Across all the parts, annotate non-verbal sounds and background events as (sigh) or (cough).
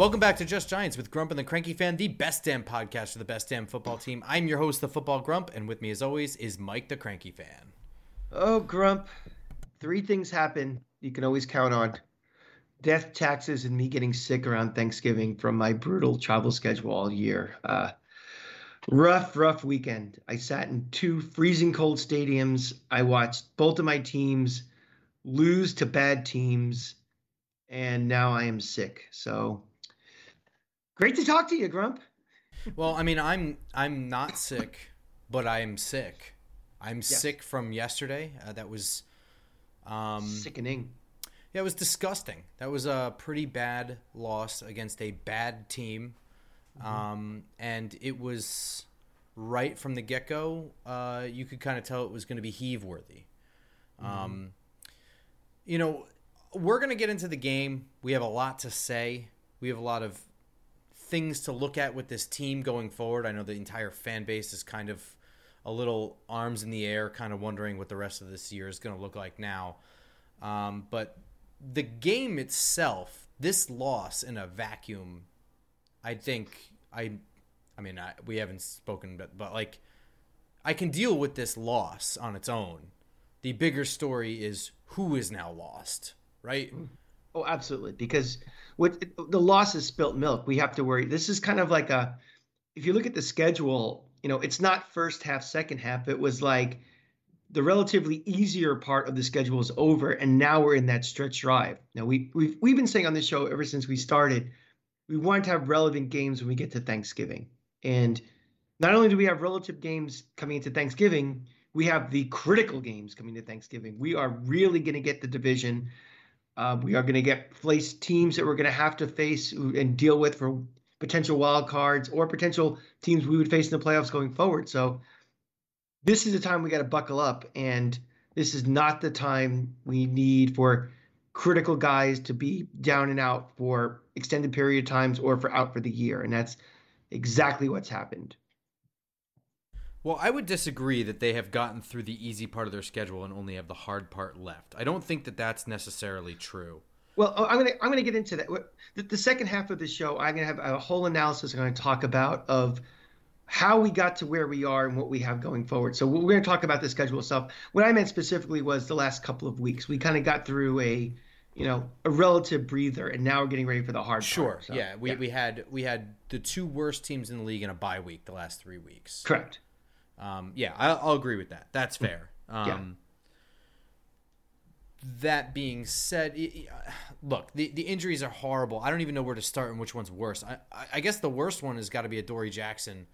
Welcome back to Just Giants with Grump and the Cranky Fan, the best damn podcast for the best damn football team. I'm your host, the Football Grump, and with me as always is Mike the Cranky Fan. Oh, Grump. Three things happen you can always count on death, taxes, and me getting sick around Thanksgiving from my brutal travel schedule all year. Uh, rough, rough weekend. I sat in two freezing cold stadiums. I watched both of my teams lose to bad teams, and now I am sick. So Great to talk to you, Grump. Well, I mean, I'm I'm not sick, but I am sick. I'm yes. sick from yesterday. Uh, that was um, sickening. Yeah, it was disgusting. That was a pretty bad loss against a bad team, mm-hmm. um, and it was right from the get go. Uh, you could kind of tell it was going to be heave worthy. Mm-hmm. Um, you know, we're going to get into the game. We have a lot to say. We have a lot of things to look at with this team going forward. I know the entire fan base is kind of a little arms in the air, kind of wondering what the rest of this year is going to look like now. Um, but the game itself, this loss in a vacuum, I think I, I mean, I, we haven't spoken, but but like, I can deal with this loss on its own. The bigger story is who is now lost, right? Oh, absolutely, because what the loss is spilt milk. We have to worry. This is kind of like a if you look at the schedule, you know, it's not first half, second half. It was like the relatively easier part of the schedule is over, and now we're in that stretch drive. Now we we've we've been saying on this show ever since we started, we want to have relevant games when we get to Thanksgiving. And not only do we have relative games coming into Thanksgiving, we have the critical games coming to Thanksgiving. We are really going to get the division uh, we are going to get face teams that we're going to have to face and deal with for potential wild cards or potential teams we would face in the playoffs going forward. So this is the time we got to buckle up, and this is not the time we need for critical guys to be down and out for extended period of times or for out for the year, and that's exactly what's happened. Well, I would disagree that they have gotten through the easy part of their schedule and only have the hard part left. I don't think that that's necessarily true. Well, oh, I'm gonna I'm gonna get into that. The, the second half of the show, I'm gonna have a whole analysis. I'm gonna talk about of how we got to where we are and what we have going forward. So we're going to talk about the schedule itself. What I meant specifically was the last couple of weeks. We kind of got through a, you know, a relative breather, and now we're getting ready for the hard. Sure. Part, so, yeah. We yeah. we had we had the two worst teams in the league in a bye week the last three weeks. Correct. Um, yeah, I'll, I'll, agree with that. That's mm. fair. Um, yeah. That being said, look, the, the injuries are horrible. I don't even know where to start and which one's worse. I, I guess the worst one has got to be Adoree Jackson.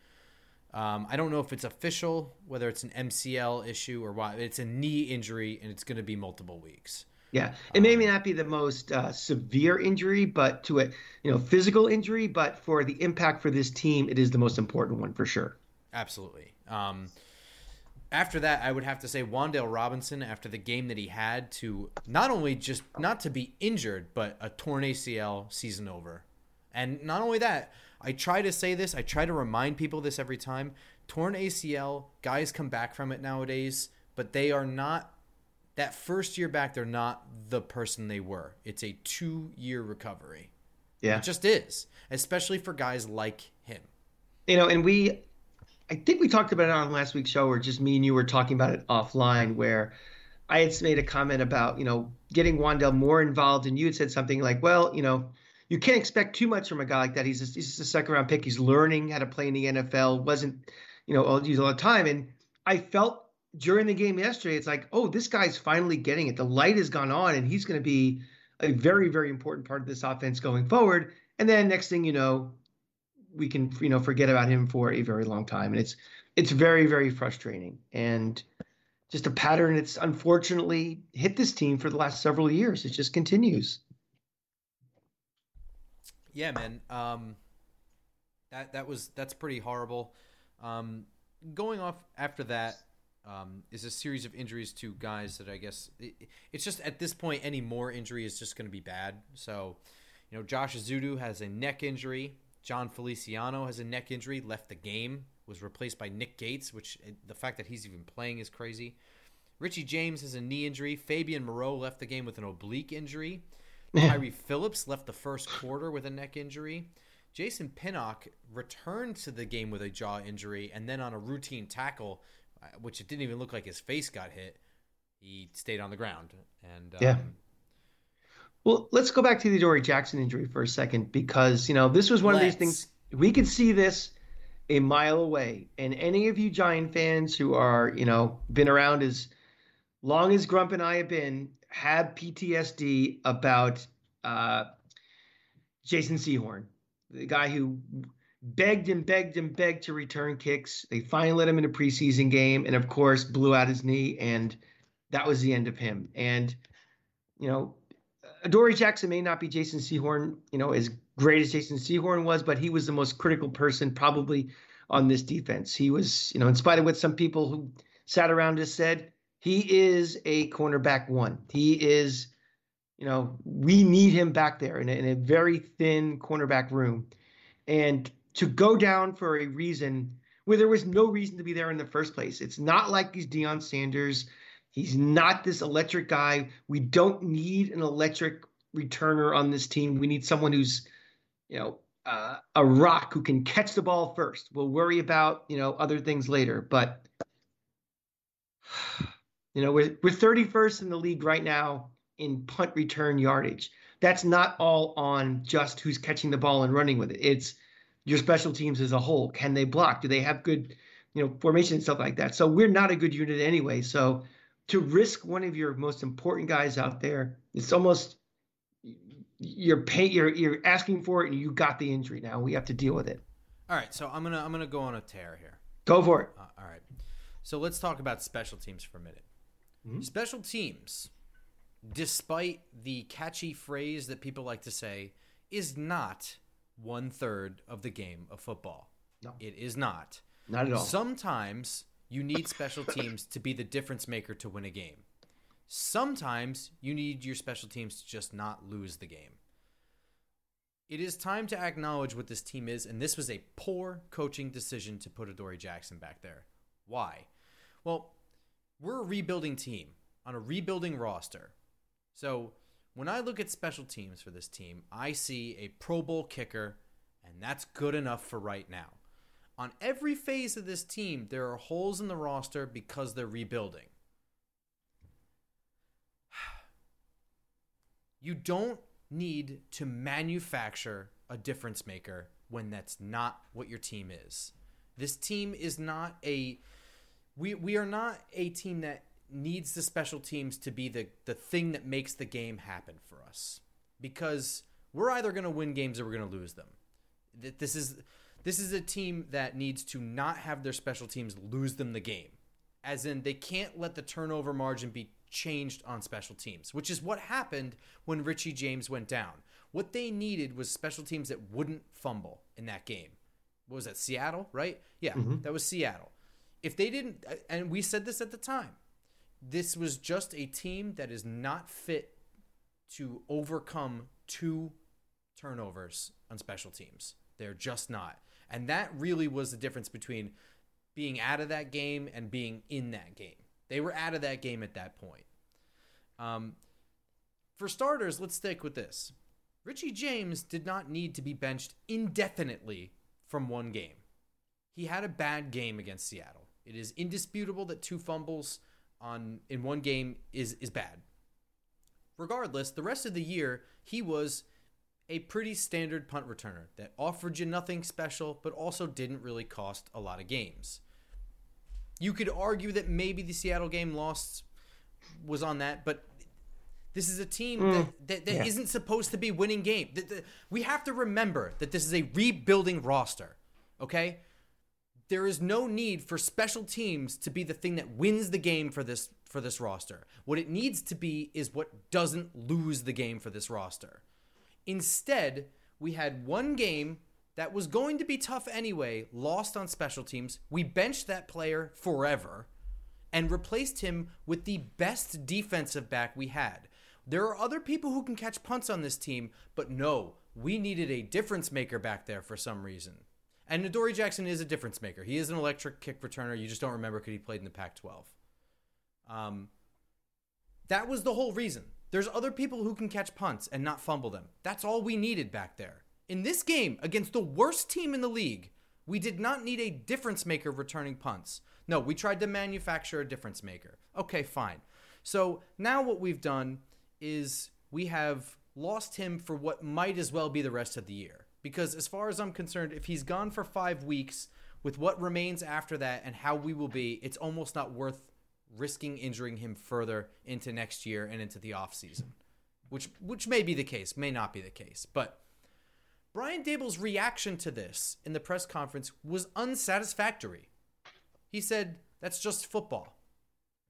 Um, I don't know if it's official, whether it's an MCL issue or what. It's a knee injury, and it's going to be multiple weeks. Yeah, it may um, not be the most uh, severe injury, but to a you know physical injury, but for the impact for this team, it is the most important one for sure. Absolutely. Um, after that, I would have to say Wan'Dale Robinson, after the game that he had, to not only just not to be injured, but a torn ACL season over. And not only that, I try to say this, I try to remind people this every time. Torn ACL, guys come back from it nowadays, but they are not that first year back, they're not the person they were. It's a two year recovery. Yeah. It just is, especially for guys like him. You know, and we I think we talked about it on last week's show, or just me and you were talking about it offline, where I had made a comment about, you know, getting Wan'Dale more involved, and you had said something like, well, you know, you can't expect too much from a guy like that. He's just, he's just a second round pick. He's learning how to play in the NFL. wasn't, you know, all a lot of time. And I felt during the game yesterday, it's like, oh, this guy's finally getting it. The light has gone on, and he's going to be a very, very important part of this offense going forward. And then next thing you know, we can you know forget about him for a very long time, and it's it's very very frustrating and just a pattern that's unfortunately hit this team for the last several years. It just continues. Yeah, man. Um, that that was that's pretty horrible. Um, going off after that um, is a series of injuries to guys that I guess it, it's just at this point any more injury is just going to be bad. So, you know, Josh Ezeudu has a neck injury. Jon Feliciano has a neck injury, left the game, was replaced by Nick Gates, which the fact that he's even playing is crazy. Richie James has a knee injury. Fabian Moreau left the game with an oblique injury. (laughs) Kyrie Phillips left the first quarter with a neck injury. Jason Pinnock returned to the game with a jaw injury, and then on a routine tackle, uh, which it didn't even look like his face got hit, he stayed on the ground. And um, yeah. Well, let's go back to the Adoree Jackson injury for a second because you know this was one let's. of these things we could see this a mile away, and any of you Giant fans who are you know been around as long as Grump and I have been have PTSD about uh, Jason Sehorn, the guy who begged and begged and begged to return kicks. They finally let him in a preseason game, and of course, blew out his knee, and that was the end of him. And you know, Adoree Jackson may not be Jason Sehorn, you know, as great as Jason Sehorn was, but he was the most critical person probably on this defense. He was, you know, in spite of what some people who sat around us said, he is a cornerback one. He is, you know, we need him back there in a, in a very thin cornerback room. And to go down for a reason where there was no reason to be there in the first place. It's not like he's Deion Sanders. He's not this electric guy. We don't need an electric returner on this team. We need someone who's, you know, uh, a rock who can catch the ball first. We'll worry about, you know, other things later. But, (sighs) you know, we're, we're 31st in the league right now in punt return yardage. That's not all on just who's catching the ball and running with it. It's your special teams as a whole. Can they block? Do they have good, you know, formation and stuff like that? So we're not a good unit anyway. So to risk one of your most important guys out there, it's almost you're paying you're you're asking for it and you got the injury now. We have to deal with it. All right, so I'm gonna I'm gonna go on a tear here. Go for it. Uh, all right, so let's talk about special teams for a minute. Mm-hmm. Special teams, despite the catchy phrase that people like to say, is not one third of the game of football. No. It is not. Not at all. Sometimes you need special teams to be the difference maker to win a game. Sometimes you need your special teams to just not lose the game. It is time to acknowledge what this team is, and this was a poor coaching decision to put Adoree Jackson back there. Why? Well, we're a rebuilding team on a rebuilding roster. So when I look at special teams for this team, I see a Pro Bowl kicker, and that's good enough for right now. On every phase of this team, there are holes in the roster because they're rebuilding. (sighs) You don't need to manufacture a difference maker when that's not what your team is. This team is not a we we are not a team that needs the special teams to be the the thing that makes the game happen for us because we're either going to win games or we're going to lose them. This is this is a team that needs to not have their special teams lose them the game. As in they can't let the turnover margin be changed on special teams, which is what happened when Richie James went down. What they needed was special teams that wouldn't fumble in that game. What was that? Seattle, right? Yeah, mm-hmm. that was Seattle. If they didn't and we said this at the time this was just a team that is not fit to overcome two turnovers on special teams. They're just not. And that really was the difference between being out of that game and being in that game. They were out of that game at that point. Um, for starters, let's stick with this. Richie James did not need to be benched indefinitely from one game. He had a bad game against Seattle. It is indisputable that two fumbles on in one game is is bad. Regardless, the rest of the year he was a pretty standard punt returner that offered you nothing special but also didn't really cost a lot of games. You could argue that maybe the Seattle game lost was on that, but this is a team mm, that, that, that yeah. not supposed to be winning game. We have to remember that this is a rebuilding roster. Okay? there is no need for special teams to be the thing that wins the game for this for this roster. What it needs to be is what doesn't lose the game for this roster. Instead, we had one game that was going to be tough anyway lost on special teams. We benched that player forever and replaced him with the best defensive back we had. There are other people who can catch punts on this team, but no, we needed a difference maker back there for some reason. And Adoree Jackson is a difference maker. He is an electric kick returner. You just don't remember because he played in the Pac 12. Um, that was the whole reason. There's other people who can catch punts and not fumble them. That's all we needed back there. In this game, against the worst team in the league, we did not need a difference maker returning punts. No, we tried to manufacture a difference maker. Okay, fine. So now what we've done is we have lost him for what might as well be the rest of the year. Because as far as I'm concerned, if he's gone for five weeks, with what remains after that and how we will be, it's almost not worth risking injuring him further into next year and into the offseason. Which which may be the case, may not be the case. But Brian Daboll's reaction to this in the press conference was unsatisfactory. He said, That's just football.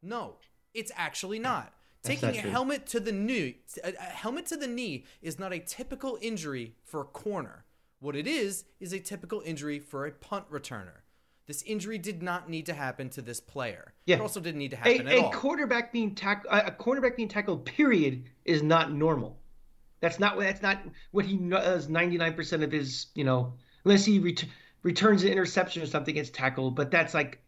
No, it's actually not. That's Taking not a helmet to the knee, a a helmet to the knee is not a typical injury for a corner. What it is is a typical injury for a punt returner. This injury did not need to happen to this player. Yeah. It also didn't need to happen a, at a all. quarterback being tack a cornerback being tackled period is not normal that's not that's not what he does 99% of his you know unless he ret- returns an interception or something gets tackled but that's like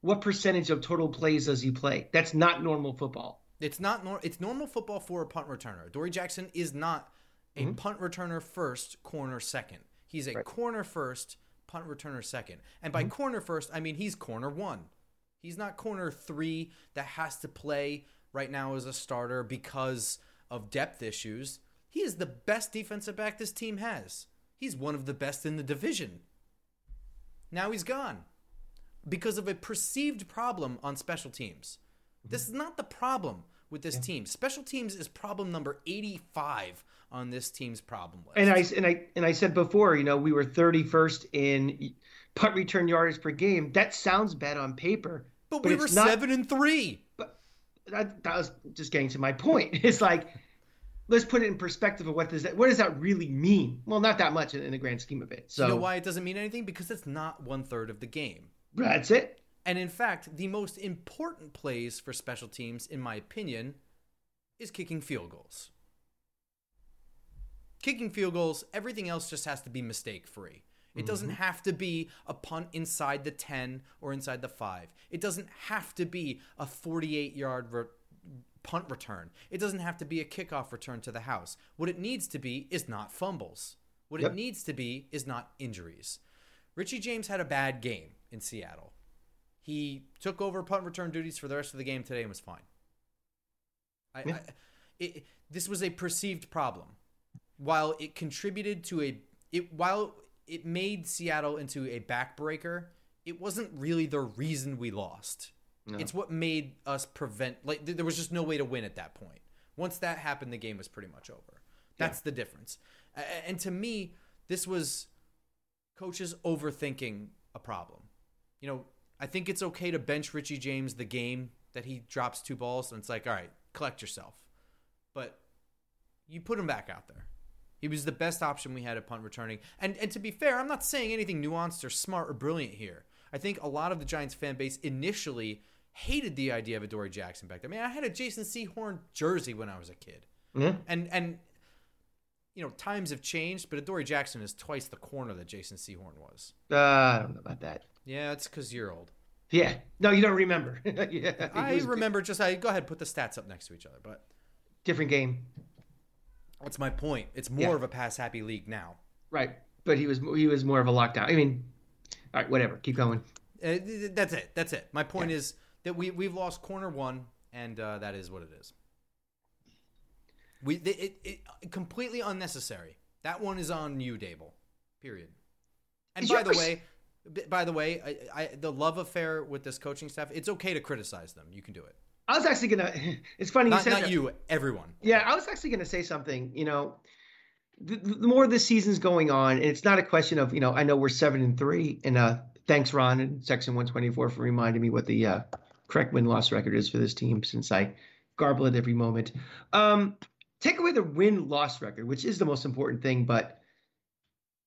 what percentage of total plays does he play that's not normal football It's not nor- it's normal football for a punt returner. Adoree Jackson is not a mm-hmm. punt returner first, corner second. He's a corner first, punt returner second. And by mm-hmm. corner first, I mean he's corner 1. He's not corner 3 that has to play right now as a starter because of depth issues. He is the best defensive back this team has. He's one of the best in the division. Now he's gone because of a perceived problem on special teams. This mm-hmm. is not the problem with this team. Special teams is problem number 85 on this team's problem list. and i and i and i said before you know we were 31st in punt return yards per game that sounds bad on paper but, we were not- 7 and 3. but that, that was just getting to my point. (laughs) It's like, let's put it in perspective of what does that what does that really mean? Well, not that much in, in the grand scheme of it. So you know why it doesn't mean anything? Because it's not one third of the game. that's it. And in fact, the most important plays for special teams, in my opinion, is kicking field goals. Kicking field goals, everything else just has to be mistake free. It doesn't mm-hmm. have to be a punt inside the 10 or inside the 5. It doesn't have to be a 48 yard re- punt return. It doesn't have to be a kickoff return to the house. What it needs to be is not fumbles. What Yep. it needs to be is not injuries. Richie James had a bad game in Seattle. He took over punt return duties for the rest of the game today and was fine. I, Yeah. I, it, this was a perceived problem. While it contributed to a it while it made Seattle into a backbreaker, it wasn't really the reason we lost. No. It's what made us prevent like th- there was just no way to win at that point. Once that happened, the game was pretty much over. That's the difference. A- And to me, this was coaches overthinking a problem. You know, I think it's okay to bench Richie James the game that he drops two balls and it's like, all right, collect yourself. But you put him back out there. He was the best option we had at punt returning. And and to be fair, I'm not saying anything nuanced or smart or brilliant here. I think a lot of the Giants fan base initially hated the idea of Adoree Jackson back there. I mean, I had a Jason Sehorn jersey when I was a kid. Yeah. And and you know, times have changed, but Adoree Jackson is twice the corner that Jason Sehorn was. Uh, I don't know about that. Yeah, it's because you're old. Yeah. No, you don't remember. (laughs) yeah. I remember just I go ahead put the stats up next to each other, but different game. That's my point. It's more Yeah. of a pass happy league now. Right. But he was he was more of a lockdown. I mean, all right, whatever. Keep going. Uh, th- th- that's it. That's it. My point is that we we've lost corner one, and uh, that is what it is. We th- it, it completely unnecessary. That one is on you, Daboll. Period. And Is by the pers- way, by the way, I, I the love affair with this coaching staff. It's okay to criticize them. You can do it. I was actually gonna. (laughs) It's funny you Not said not that. you. Everyone. Yeah, I was actually going to say something. You know, the, the more the season's going on, and it's not a question of you know. I know we're seven and three, and uh, thanks Ron and Section One Twenty Four for reminding me what the uh, correct win loss record is for this team, since I garble it every moment. Um, take away the win loss record, which is the most important thing, but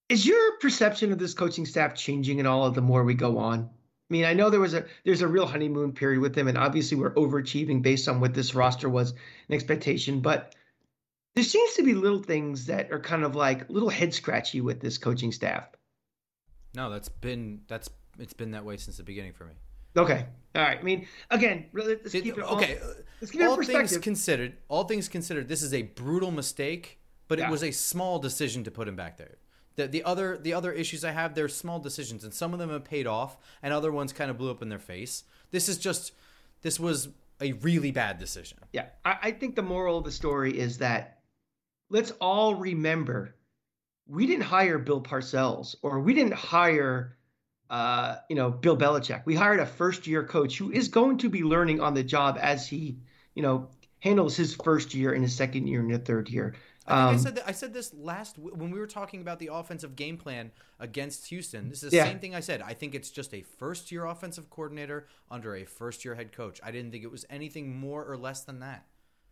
Is your perception of this coaching staff changing at all of the more we go on? I mean, I know there was a there's a real honeymoon period with them, and obviously we're overachieving based on what this roster was an expectation, but there seems to be little things that are kind of like little head scratchy with this coaching staff. No, that's been that's it's been that way since the beginning for me. Okay. All right. I mean, again, let's keep it okay. All, let's keep it all things considered, all things considered, this is a brutal mistake, but yeah. it was a small decision to put him back there. The, the other the other issues I have, they're small decisions, and some of them have paid off, and other ones kind of blew up in their face. This is just this was a really bad decision. Yeah, I, I think the moral of the story is that let's all remember we didn't hire Bill Parcells or we didn't hire uh, you know, Bill Belichick. We hired a first year coach who is going to be learning on the job as he, you know, handles his first year and his second year and his third year. Um, I, I, said that, I said this last when we were talking about the offensive game plan against Houston. This is the yeah. same thing I said. I think it's just a first year offensive coordinator under a first year head coach. I didn't think it was anything more or less than that.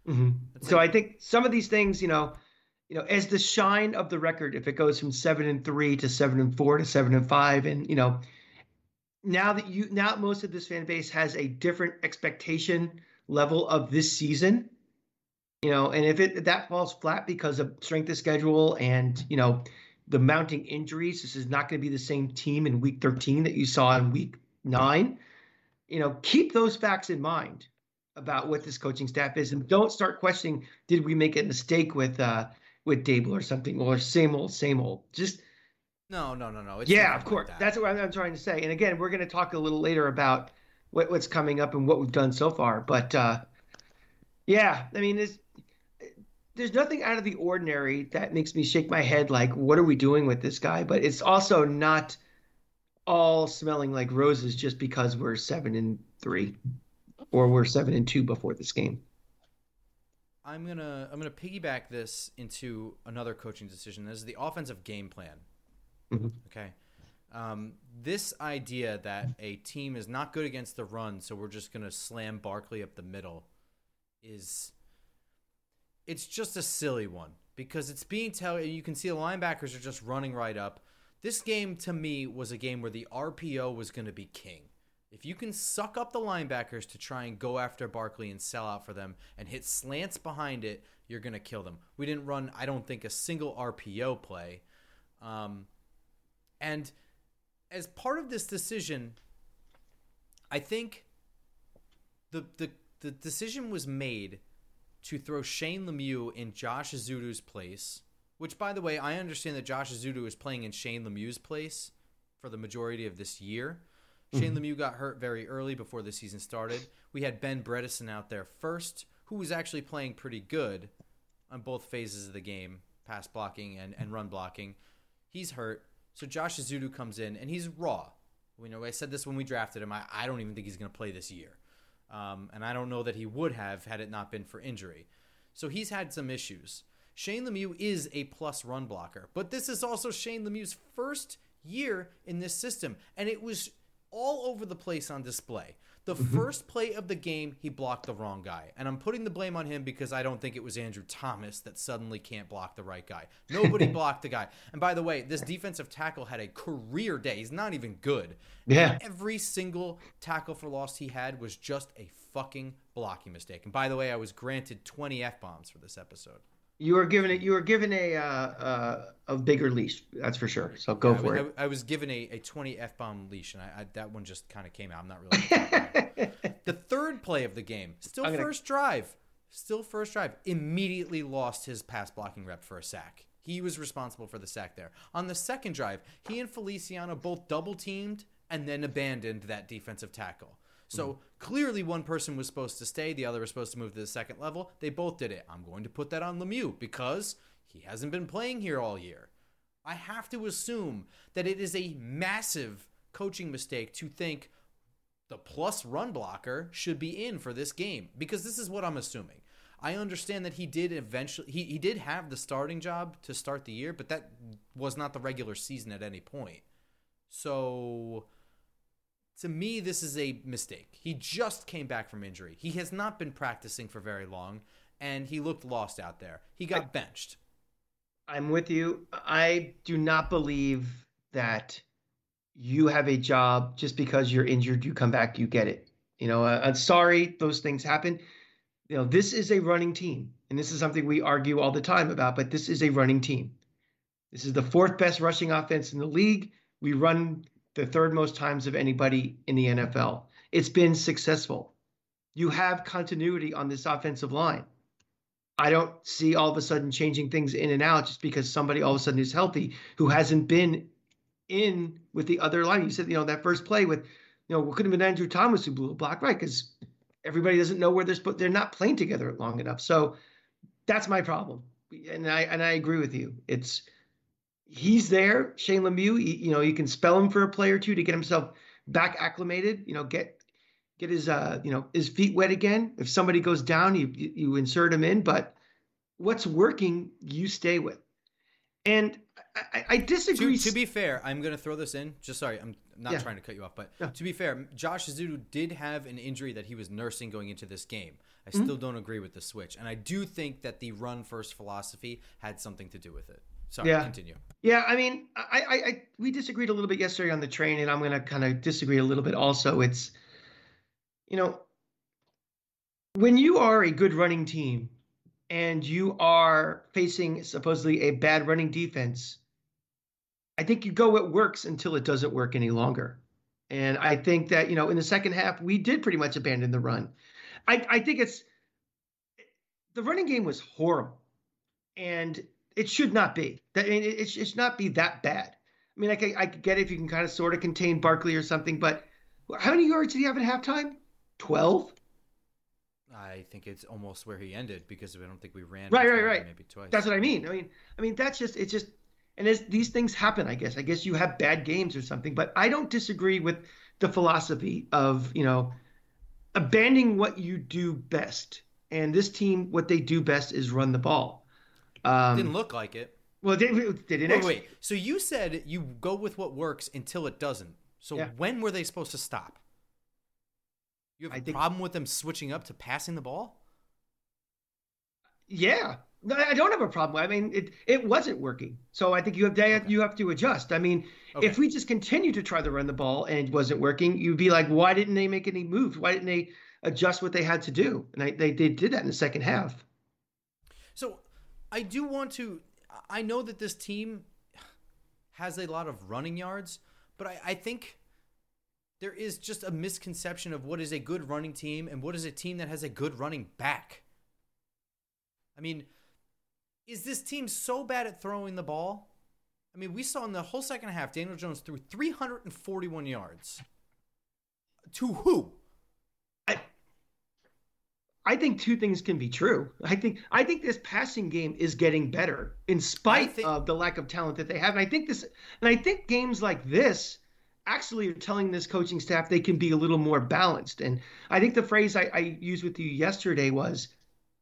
Mm-hmm. So it. I think some of these things, you know, you know, as the shine of the record, if it goes from seven and three to seven and four to seven and five, and you know, now that you now most of this fan base has a different expectation level of this season, you know, and if it that falls flat because of strength of schedule and you know the mounting injuries, this is not going to be the same team in week 13 that you saw in week nine. You know, keep those facts in mind about what this coaching staff is, and don't start questioning: Did we make a mistake with? uh with Daboll or something, or same old, same old. Just no, no, no, no. It's yeah, of course. Like that. That's what I'm, I'm, trying to say. And again, we're going to talk a little later about what, what's coming up and what we've done so far. But uh, yeah, I mean, there's there's nothing out of the ordinary that makes me shake my head like, what are we doing with this guy? But it's also not all smelling like roses just because we're seven and three, or we're seven and two before this game. I'm gonna I'm gonna piggyback this into another coaching decision. This is the offensive game plan. Mm-hmm. Okay. Um, this idea that a team is not good against the run, so we're just gonna slam Barkley up the middle, is it's just a silly one because it's being tell you can see the linebackers are just running right up. This game to me was a game where the RPO was going to be king. If you can suck up the linebackers to try and go after Barkley and sell out for them and hit slants behind it, you're going to kill them. We didn't run, I don't think, a single RPO play. Um, and as part of this decision, I think the, the, the decision was made to throw Shane Lemieux in Josh Ezeudu's place, which, by the way, I understand that Josh Ezeudu is playing in Shane Lemieux's place for the majority of this year. Shane mm-hmm. Lemieux got hurt very early before the season started. We had Ben Bredeson out there first, who was actually playing pretty good on both phases of the game, pass blocking and, and run blocking. He's hurt. So Josh Ezeudu comes in, and he's raw. You know, I said this when we drafted him. I, I don't even think he's going to play this year. Um, and I don't know that he would have had it not been for injury. So he's had some issues. Shane Lemieux is a plus run blocker, but this is also Shane Lemieux's first year in this system. And it was all over the place on display. The mm-hmm. first play of the game, he blocked the wrong guy. And I'm putting the blame on him because I don't think it was Andrew Thomas that suddenly can't block the right guy. Nobody (laughs) blocked the guy. And by the way, this defensive tackle had a career day. He's not even good. Yeah. And every single tackle for loss he had was just a fucking blocking mistake. And by the way, I was granted 20 F bombs for this episode. You were given it. You were given a uh, uh, a bigger leash. That's for sure. So go yeah, for I, it. I, I, was given a, a twenty f bomb leash, and I, I, that one just kind of came out. I'm not really. (laughs) the third play of the game, still gonna... first drive, still first drive. Immediately lost his pass blocking rep for a sack. He was responsible for the sack there. On the second drive, he and Feliciano both double teamed and then abandoned that defensive tackle. So mm. clearly, one person was supposed to stay, the other was supposed to move to the second level. They both did it. I'm going to put that on Lemieux because he hasn't been playing here all year. I have to assume that it is a massive coaching mistake to think the plus run blocker should be in for this game because this is what I'm assuming. I understand that he did eventually he, he did have the starting job to start the year, but that was not the regular season at any point. So to me, this is a mistake. He just came back from injury. He has not been practicing for very long, and he looked lost out there. He got benched. I'm with you. I do not believe that you have a job just because you're injured, you come back, you get it. You know, uh, I'm sorry, those things happen. You know, this is a running team, and this is something we argue all the time about, but this is a running team. This is the fourth best rushing offense in the league. We run the third most times of anybody in the NFL. It's been successful. You have continuity on this offensive line. I don't see all of a sudden changing things in and out just because somebody all of a sudden is healthy who hasn't been in with the other line. You said, you know, that first play with, you know, could have been Andrew Thomas who blew a block, right? Because everybody doesn't know where they're supposed. They're not playing together long enough. So that's my problem, and I and I agree with you. It's he's there, Shane Lemieux. He, you know, you can spell him for a play or two to get himself back acclimated. You know, get get his uh you know his feet wet again. If somebody goes down, you you insert him in. But what's working, you stay with. And I, I disagree. To, to, be fair, I'm going to throw this in. Just sorry, I'm not yeah. trying to cut you off, but yeah. to be fair, Josh Ezeudu did have an injury that he was nursing going into this game. I mm-hmm. still don't agree with the switch, and I do think that the run first philosophy had something to do with it. Sorry, yeah. continue. Yeah, I mean, I, I, I we disagreed a little bit yesterday on the train, and I'm going to kind of disagree a little bit also. It's, you know, when you are a good running team and you are facing supposedly a bad running defense, I think you go what works until it doesn't work any longer. And I think that, you know, in the second half, we did pretty much abandon the run. I, I think it's the running game was horrible. And it should not be. That I mean, it, should not be that bad. I mean, I, I get it if you can kind of sort of contain Barkley or something, but how many yards did he have at halftime? 12? I think it's almost where he ended because I don't think we ran. Right, right, right. Maybe twice. That's what I mean. I mean, I mean that's just it's just and as these things happen, I guess. I guess you have bad games or something, but I don't disagree with the philosophy of you know abandoning what you do best. And this team, what they do best is run the ball. Um, didn't look like it. Well, they, they didn't. Wait, wait. So you said you go with what works until it doesn't. So yeah. when were they supposed to stop? You have I a think, problem with them switching up to passing the ball? Yeah, no, I don't have a problem. I mean, it it wasn't working, so I think you have to, okay. you have to adjust. I mean, okay. if we just continue to try to run the ball and it wasn't working, you'd be like, why didn't they make any moves? Why didn't they adjust what they had to do? And I, they they did that in the second half. So, I do want to. I know that this team has a lot of running yards, but I, I think there is just a misconception of what is a good running team and what is a team that has a good running back. I mean, is this team so bad at throwing the ball? I mean, we saw in the whole second half, Daniel Jones threw 341 yards. To who? I, think two things can be true. I think I think this passing game is getting better in spite think, of the lack of talent that they have. And I think this and I think games like this actually are telling this coaching staff they can be a little more balanced. And I think the phrase I, I used with you yesterday was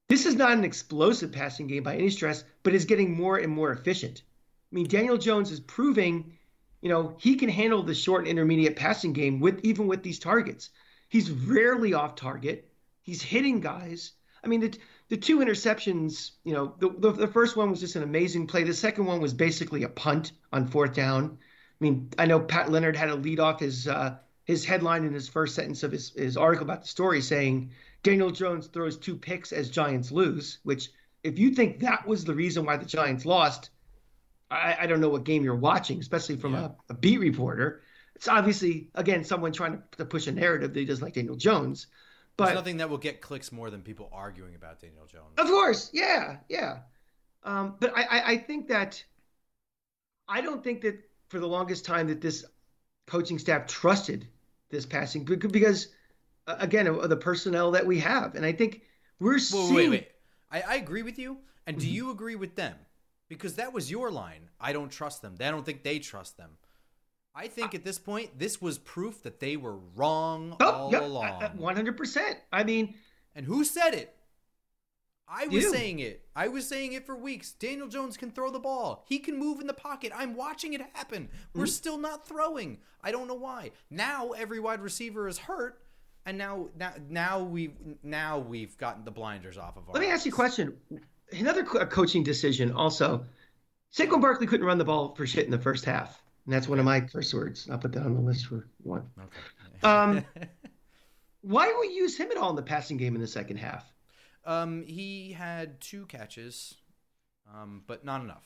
this is not an explosive passing game by any stress, but is getting more and more efficient. I mean, Daniel Jones is proving, you know, he can handle the short and intermediate passing game with even with these targets. He's rarely off target. He's hitting guys. I mean, the the two interceptions, you know, the, the, the first one was just an amazing play. The second one was basically a punt on fourth down. I mean, I know Pat Leonard had to lead off his uh, his headline in his first sentence of his, his article about the story saying Daniel Jones throws two picks as Giants lose, which if you think that was the reason why the Giants lost, I, I don't know what game you're watching, especially from yeah. a, a, beat reporter. It's obviously again someone trying to, to push a narrative that he doesn't like Daniel Jones. But There's nothing that will get clicks more than people arguing about Daniel Jones. Of course, yeah, yeah. Um, but I, I, I think that I don't think that for the longest time that this coaching staff trusted this passing because again of the personnel that we have, and I think we're seeing. Wait, wait. I, I agree with you, and do mm-hmm. you agree with them? Because that was your line. I don't trust them. I don't think they trust them. I think at this point, this was proof that they were wrong oh, all yep, along. One hundred percent. I mean, and who said it? I was you. saying it. I was saying it for weeks. Daniel Jones can throw the ball. He can move in the pocket. I'm watching it happen. We're mm-hmm. still not throwing. I don't know why. Now every wide receiver is hurt, and now now now we now we've gotten the blinders off of. Our Let me ask you a question. Another co- coaching decision also. Saquon Barkley couldn't run the ball for shit in the first half. And that's one of my curse words. I'll put that on the list for one. Okay. um, (laughs) why don't we use him at all in the passing game in the second half? Um, he had two catches, um, but not enough.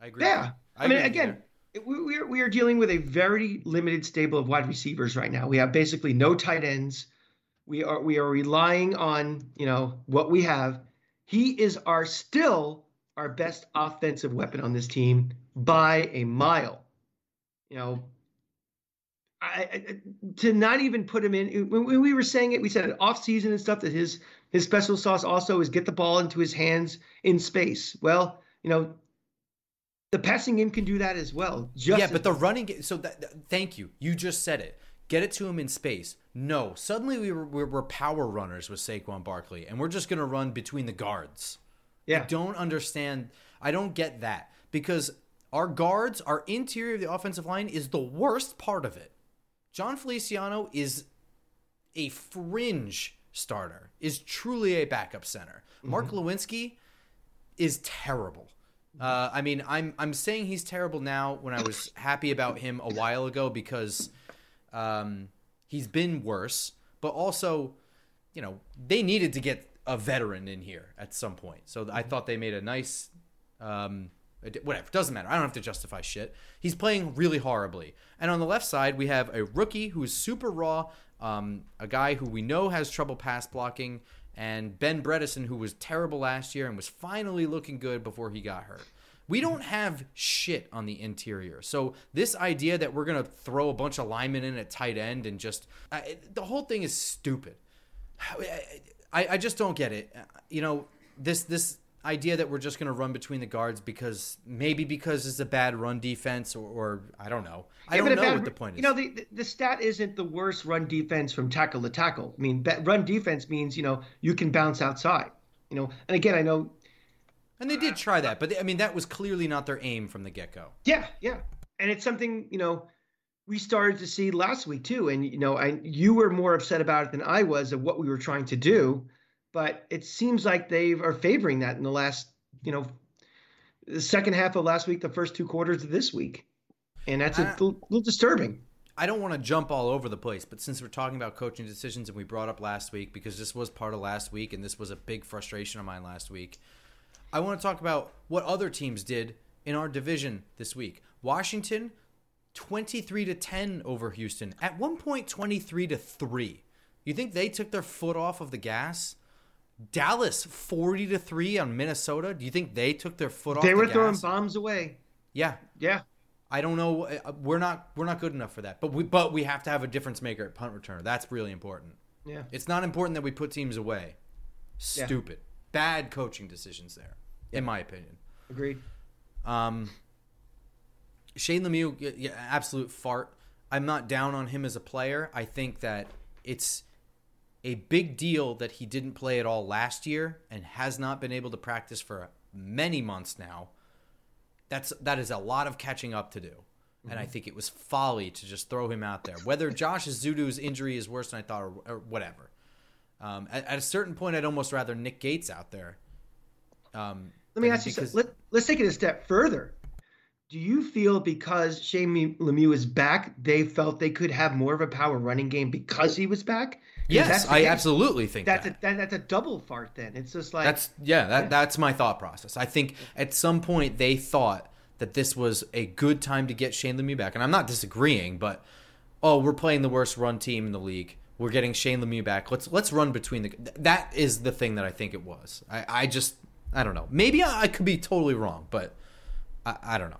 I agree. Yeah, I, I mean, again, we, we are we are dealing with a very limited stable of wide receivers right now. We have basically no tight ends. We are we are relying on you know what we have. He is our still our best offensive weapon on this team by a mile. You know, I, I, to not even put him in when, when we were saying it, we said off season and stuff that his his special sauce also is get the ball into his hands in space. Well, you know, the passing game can do that as well. yeah, but the running game. So that, that, thank you. You just said it. Get it to him in space. No, suddenly we were, we were power runners with Saquon Barkley, and we're just going to run between the guards. Yeah. I don't understand. I don't get that because our guards, our interior of the offensive line is the worst part of it. Jon Feliciano is a fringe starter, is truly a backup center. Mm-hmm. Mark Glowinski is terrible. Uh, I mean, I'm I'm saying he's terrible now when I was happy about him a while ago because um, he's been worse. But also, you know, they needed to get a veteran in here at some point. So I thought they made a nice, um, whatever. Doesn't matter. I don't have to justify shit. He's playing really horribly. And on the left side, we have a rookie who is super raw, um, a guy who we know has trouble pass blocking, and Ben Bredeson, who was terrible last year and was finally looking good before he got hurt. We don't have shit on the interior. So this idea that we're gonna throw a bunch of linemen in at tight end and just uh, the whole thing is stupid. (sighs) I, I just don't get it. You know this this idea that we're just going to run between the guards because maybe because it's a bad run defense or, or I don't know. I yeah, don't know bad, what the point is. You know, the, the stat isn't the worst run defense from tackle to tackle. I mean, run defense means, you know, you can bounce outside. You know, and again, I know. And they did try that, but they, I mean, that was clearly not their aim from the get go. Yeah, yeah. And it's something, you know, we started to see last week too. And, you know, I, you were more upset about it than I was of what we were trying to do but it seems like they are favoring that in the last, you know, the second half of last week, the first two quarters of this week, and that's a little, little disturbing. I don't want to jump all over the place, but since we're talking about coaching decisions and we brought up last week because this was part of last week and this was a big frustration of mine last week, I want to talk about what other teams did in our division this week. Washington 23 to 10 over Houston. At one point 23 to 3. You think they took their foot off of the gas? Dallas 40 to 3 on Minnesota. Do you think they took their foot off They were the throwing bombs away. Yeah. Yeah. I don't know uh, we're not we're not good enough for that. But we but we have to have a difference maker at punt returner. That's really important. Yeah. It's not important that we put teams away. Stupid. Yeah. Bad coaching decisions there in my opinion. Agreed. Um Shane Lemieux yeah, absolute fart. I'm not down on him as a player. I think that it's a big deal that he didn't play at all last year and has not been able to practice for many months now. That's that is a lot of catching up to do. Mm-hmm. And I mm-hmm. think it was folly to just throw him out there. Whether Josh Ezeudu's injury is worse than I thought or, or whatever. Um, at, at, a certain point, I'd almost rather Nick Gates out there. Um, Let me ask you something. Let, let's take it a step further. Do you feel because Shane Lemieux is back, they felt they could have more of a power running game because he was back? Yes, I absolutely think that's that. a that, that's a double fart. Then it's just like that's yeah, that, that's my thought process. I think at some point they thought that this was a good time to get Shane Lemieux back, and I'm not disagreeing, but oh, we're playing the worst run team in the league. We're getting Shane Lemieux back. Let's let's run between the. That is the thing that I think it was. I I just I don't know. Maybe I, I could be totally wrong, but I, I don't know.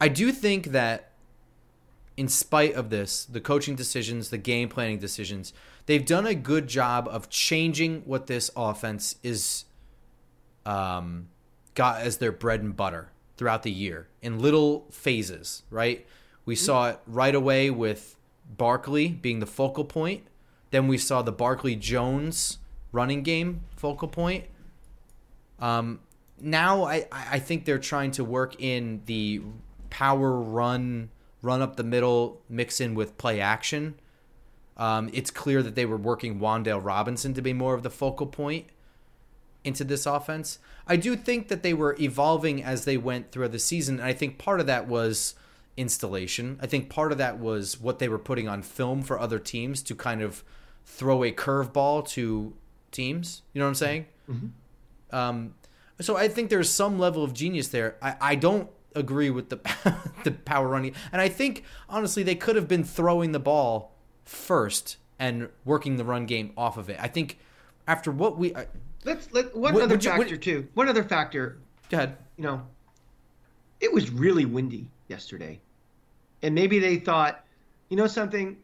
I do think that in spite of this, the coaching decisions, the game planning decisions, they've done a good job of changing what this offense is um, got as their bread and butter throughout the year in little phases, right? We mm-hmm. saw it right away with Barkley being the focal point. Then we saw the Barkley Jones running game focal point. Um, now I, I think they're trying to work in the power run run up the middle, mix in with play action. Um, it's clear that they were working Wan'Dale Robinson to be more of the focal point. into this offense. I do think that they were evolving as they went throughout the season, and I think part of that was installation. I think part of that was what they were putting on film for other teams to kind of throw a curveball to teams. You know what I'm saying? Mm-hmm. Um, so I think there's some level of genius there. I, I don't agree with the (laughs) the power running, and I think honestly they could have been throwing the ball first and working the run game off of it. I think after what we I, let's let one other you, factor too. One other factor. Go ahead. You know, it was really windy yesterday, and maybe they thought, you know, something.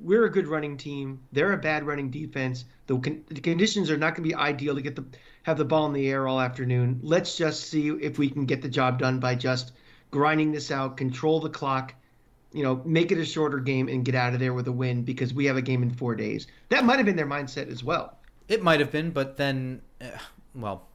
We're a good running team. They're a bad running defense. The, con- the conditions are not going to be ideal to get the have the ball in the air all afternoon. Let's just see if we can get the job done by just grinding this out, control the clock, you know, make it a shorter game and get out of there with a win because we have a game in four days. That might have been their mindset as well. It might have been, but then, uh, well.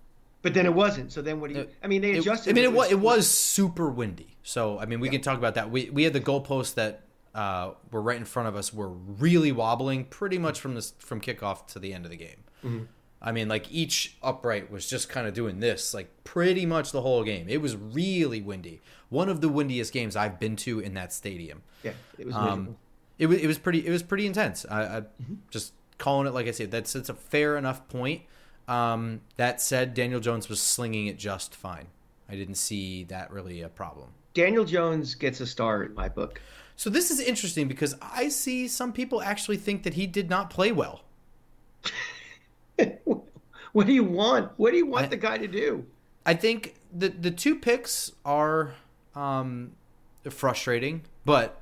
But then it wasn't. So then what do you? I mean, they adjusted. It, I mean, it was, it was super windy. So I mean, we yeah. can talk about that. We we had the goalposts that uh, were right in front of us were really wobbling pretty much from this from kickoff to the end of the game. Mm-hmm. I mean, like each upright was just kind of doing this, like pretty much the whole game. It was really windy. One of the windiest games I've been to in that stadium. Yeah, it was. Um, it was. It was pretty. It was pretty intense. I, I mm-hmm. just calling it like I said. That's it's a fair enough point. Um, that said, Daniel Jones was slinging it just fine. I didn't see that really a problem. Daniel Jones gets a star in my book. So this is interesting because I see some people actually think that he did not play well. (laughs) what do you want? What do you want I, the guy to do? I think the the two picks are um, frustrating, but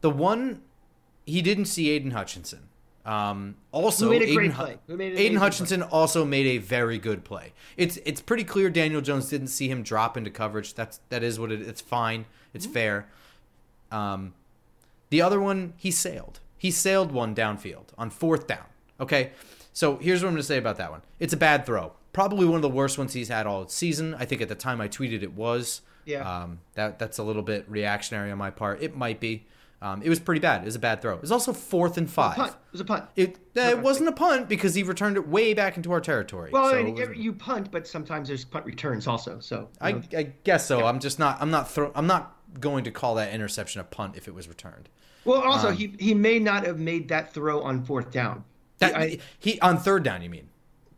the one he didn't see Aidan Hutchinson. Um, also, Aidan, Aidan Hutchinson play. also made a very good play. It's it's pretty clear Daniel Jones didn't see him drop into coverage. That's that is what it. It's fine. It's mm-hmm. fair. Um, the other one he sailed. He sailed one downfield on fourth down. Okay, so here's what I'm going to say about that one. It's a bad throw. Probably one of the worst ones he's had all season. I think at the time I tweeted it was. Yeah. Um, that that's a little bit reactionary on my part. It might be. Um, it was pretty bad. It was a bad throw. It was also fourth and five. It was a punt. It, uh, it wasn't a punt because he returned it way back into our territory. Well, so I mean, you punt, but sometimes there's punt returns also. So I, I, guess so. Yeah. I'm just not. I'm not. Throw, I'm not going to call that interception a punt if it was returned. Well, also um, he he may not have made that throw on fourth down. That I, he on third down, you mean?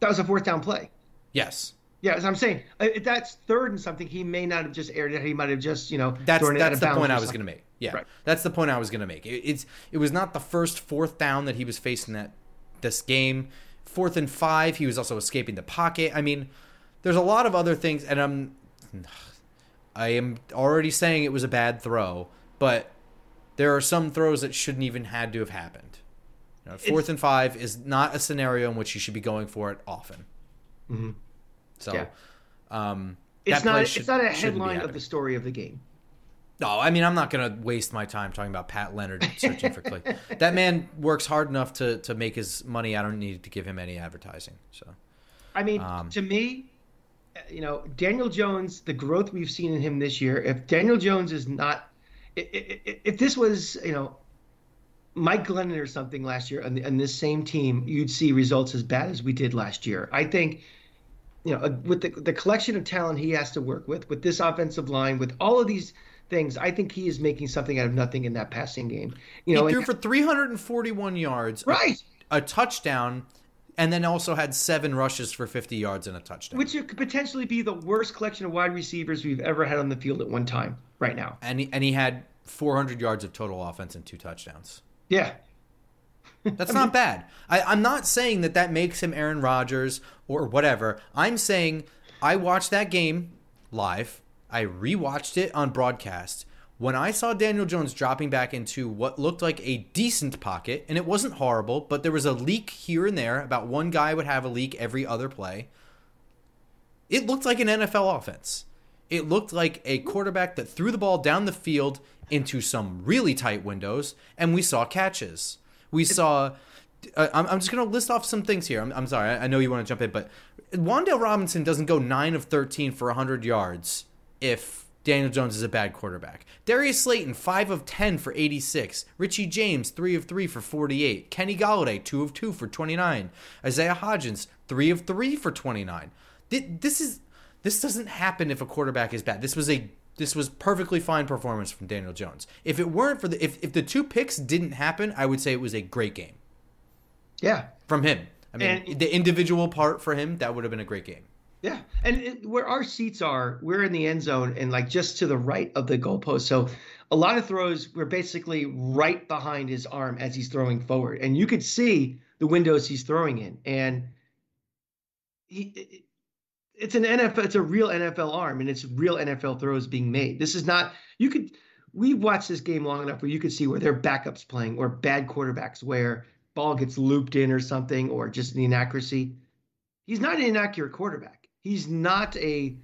That was a fourth down play. Yes. Yeah, as I'm saying, uh, if that's third and something, he may not have just aired it. He might have just, you know, that's that's the point I was going to make. Yeah, right. that's the point I was going to make. It, it's it was not the first fourth down that he was facing that this game. Fourth and five, he was also escaping the pocket. I mean, there's a lot of other things, and I'm I am already saying it was a bad throw, but there are some throws that shouldn't even had to have happened. You know, fourth it's, and five is not a scenario in which you should be going for it often. Mm-hmm. So, yeah. um, it's not should, it's not a headline of the story of the game. No, I mean I'm not going to waste my time talking about Pat Leonard (laughs) searching for click. That man works hard enough to to make his money. I don't need to give him any advertising. So, I mean, um, to me, you know, Daniel Jones, the growth we've seen in him this year. If Daniel Jones is not, if, if this was, you know, Mike Glennon or something last year on, on this same team, you'd see results as bad as we did last year. I think, you know, uh, with the, the collection of talent he has to work with, with this offensive line, with all of these things, I think he is making something out of nothing in that passing game. You know, he threw and, for 341 yards, right? A, a, touchdown, and then also had seven rushes for 50 yards and a touchdown, which could potentially be the worst collection of wide receivers we've ever had on the field at one time right now. And he, and he had 400 yards of total offense and two touchdowns. Yeah. That's (laughs) not bad. I, am not saying that that makes him Aaron Rodgers or whatever. I'm saying I watched that game live. I rewatched it on broadcast. When I saw Daniel Jones dropping back into what looked like a decent pocket, and it wasn't horrible, but there was a leak here and there. About one guy would have a leak every other play. It looked like an NFL offense. It looked like a quarterback that threw the ball down the field into some really tight windows, and we saw catches. We saw. Uh, I'm, I'm just going to list off some things here. I'm, I'm sorry. I, I know you want to jump in, but Wan'Dale Robinson doesn't go 9 of 13 for 100 yards if Daniel Jones is a bad quarterback. Darius Slayton, 5 of 10 for 86. Richie James, 3 of 3 for 48. Kenny Golladay, 2 of 2 for 29. Isaiah Hodgins, 3 of 3 for 29. This is this doesn't happen if a quarterback is bad. This was a this was perfectly fine performance from Daniel Jones. If it weren't for the if, if the two picks didn't happen, I would say it was a great game. Yeah. From him. I mean, and, the individual part for him, that would have been a great game. Yeah, and it, where our seats are, we're in the end zone and like just to the right of the goalpost. So a lot of throws were basically right behind his arm as he's throwing forward, and you could see the windows he's throwing in. And he, it's an NFL, it's a real NFL arm, and it's real NFL throws being made. This is not you could. We've watched this game long enough where you could see where their backups playing or bad quarterbacks where ball gets looped in or something or just an inaccuracy. He's not an inaccurate quarterback He's not a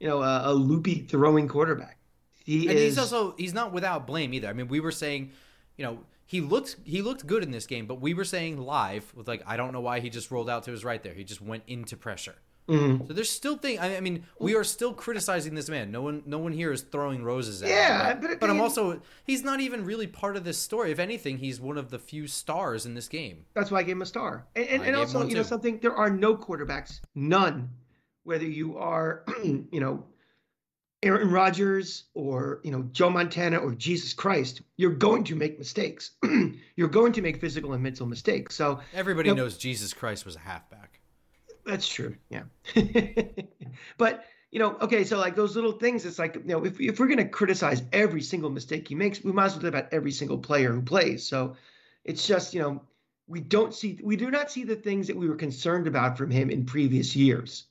you know a, a loopy throwing quarterback. He and is, he's also he's not without blame either. I mean, we were saying, you know, he looked he looked good in this game, but we were saying live with like I don't know why he just rolled out to his right there. He just went into pressure. Mm-hmm. So there's still thing. I mean, we are still criticizing this man. No one, no one here is throwing roses at yeah, him. But, but I'm also he's not even really part of this story. If anything, he's one of the few stars in this game. That's why I gave him a star. And, and, and also, you know, something. There are no quarterbacks, none whether you are, (clears throat) you know, Aaron Rodgers or you know Joe Montana or Jesus Christ, you're going to make mistakes. (clears throat) you're going to make physical and mental mistakes. So everybody you know, knows Jesus Christ was a halfback. That's true. Yeah. (laughs) but you know, okay, so like those little things, it's like you know, if if we're gonna criticize every single mistake he makes, we might as well do about every single player who plays. So it's just you know, we don't see we do not see the things that we were concerned about from him in previous years.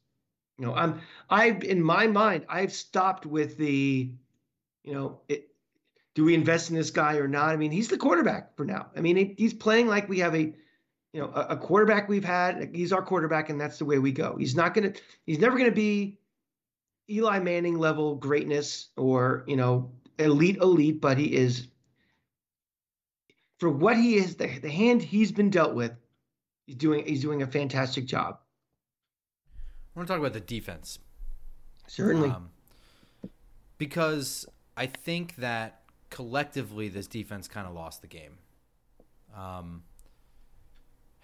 You know, I'm I've in my mind I've stopped with the, you know, it, do we invest in this guy or not? I mean, he's the quarterback for now. I mean, he's playing like we have a, you know, a, a quarterback we've had. He's our quarterback, and that's the way we go. He's not gonna. He's never gonna be Eli Manning level greatness or you know elite elite, but he is for what he is the, the hand he's been dealt with. He's doing he's doing a fantastic job. I want to talk about the defense. Certainly. Um, because I think that collectively this defense kind of lost the game. Um,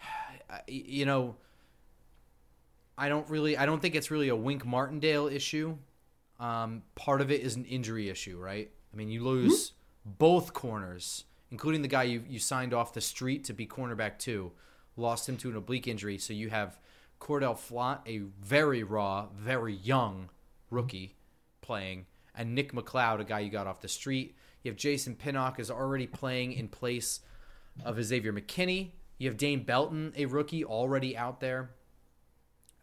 (sighs) you know, I don't really, I don't think it's really a Wink Martindale issue. Um, part of it is an injury issue, right? I mean, you lose mm-hmm. both corners, including the guy you, you signed off the street to be cornerback two, lost him to an oblique injury. So you have Cordale Flott, a very raw, very young rookie playing, and Nick McCloud, a guy you got off the street. You have Jason Pinnock is already playing in place of Xavier McKinney. You have Dane Belton, a rookie already out there.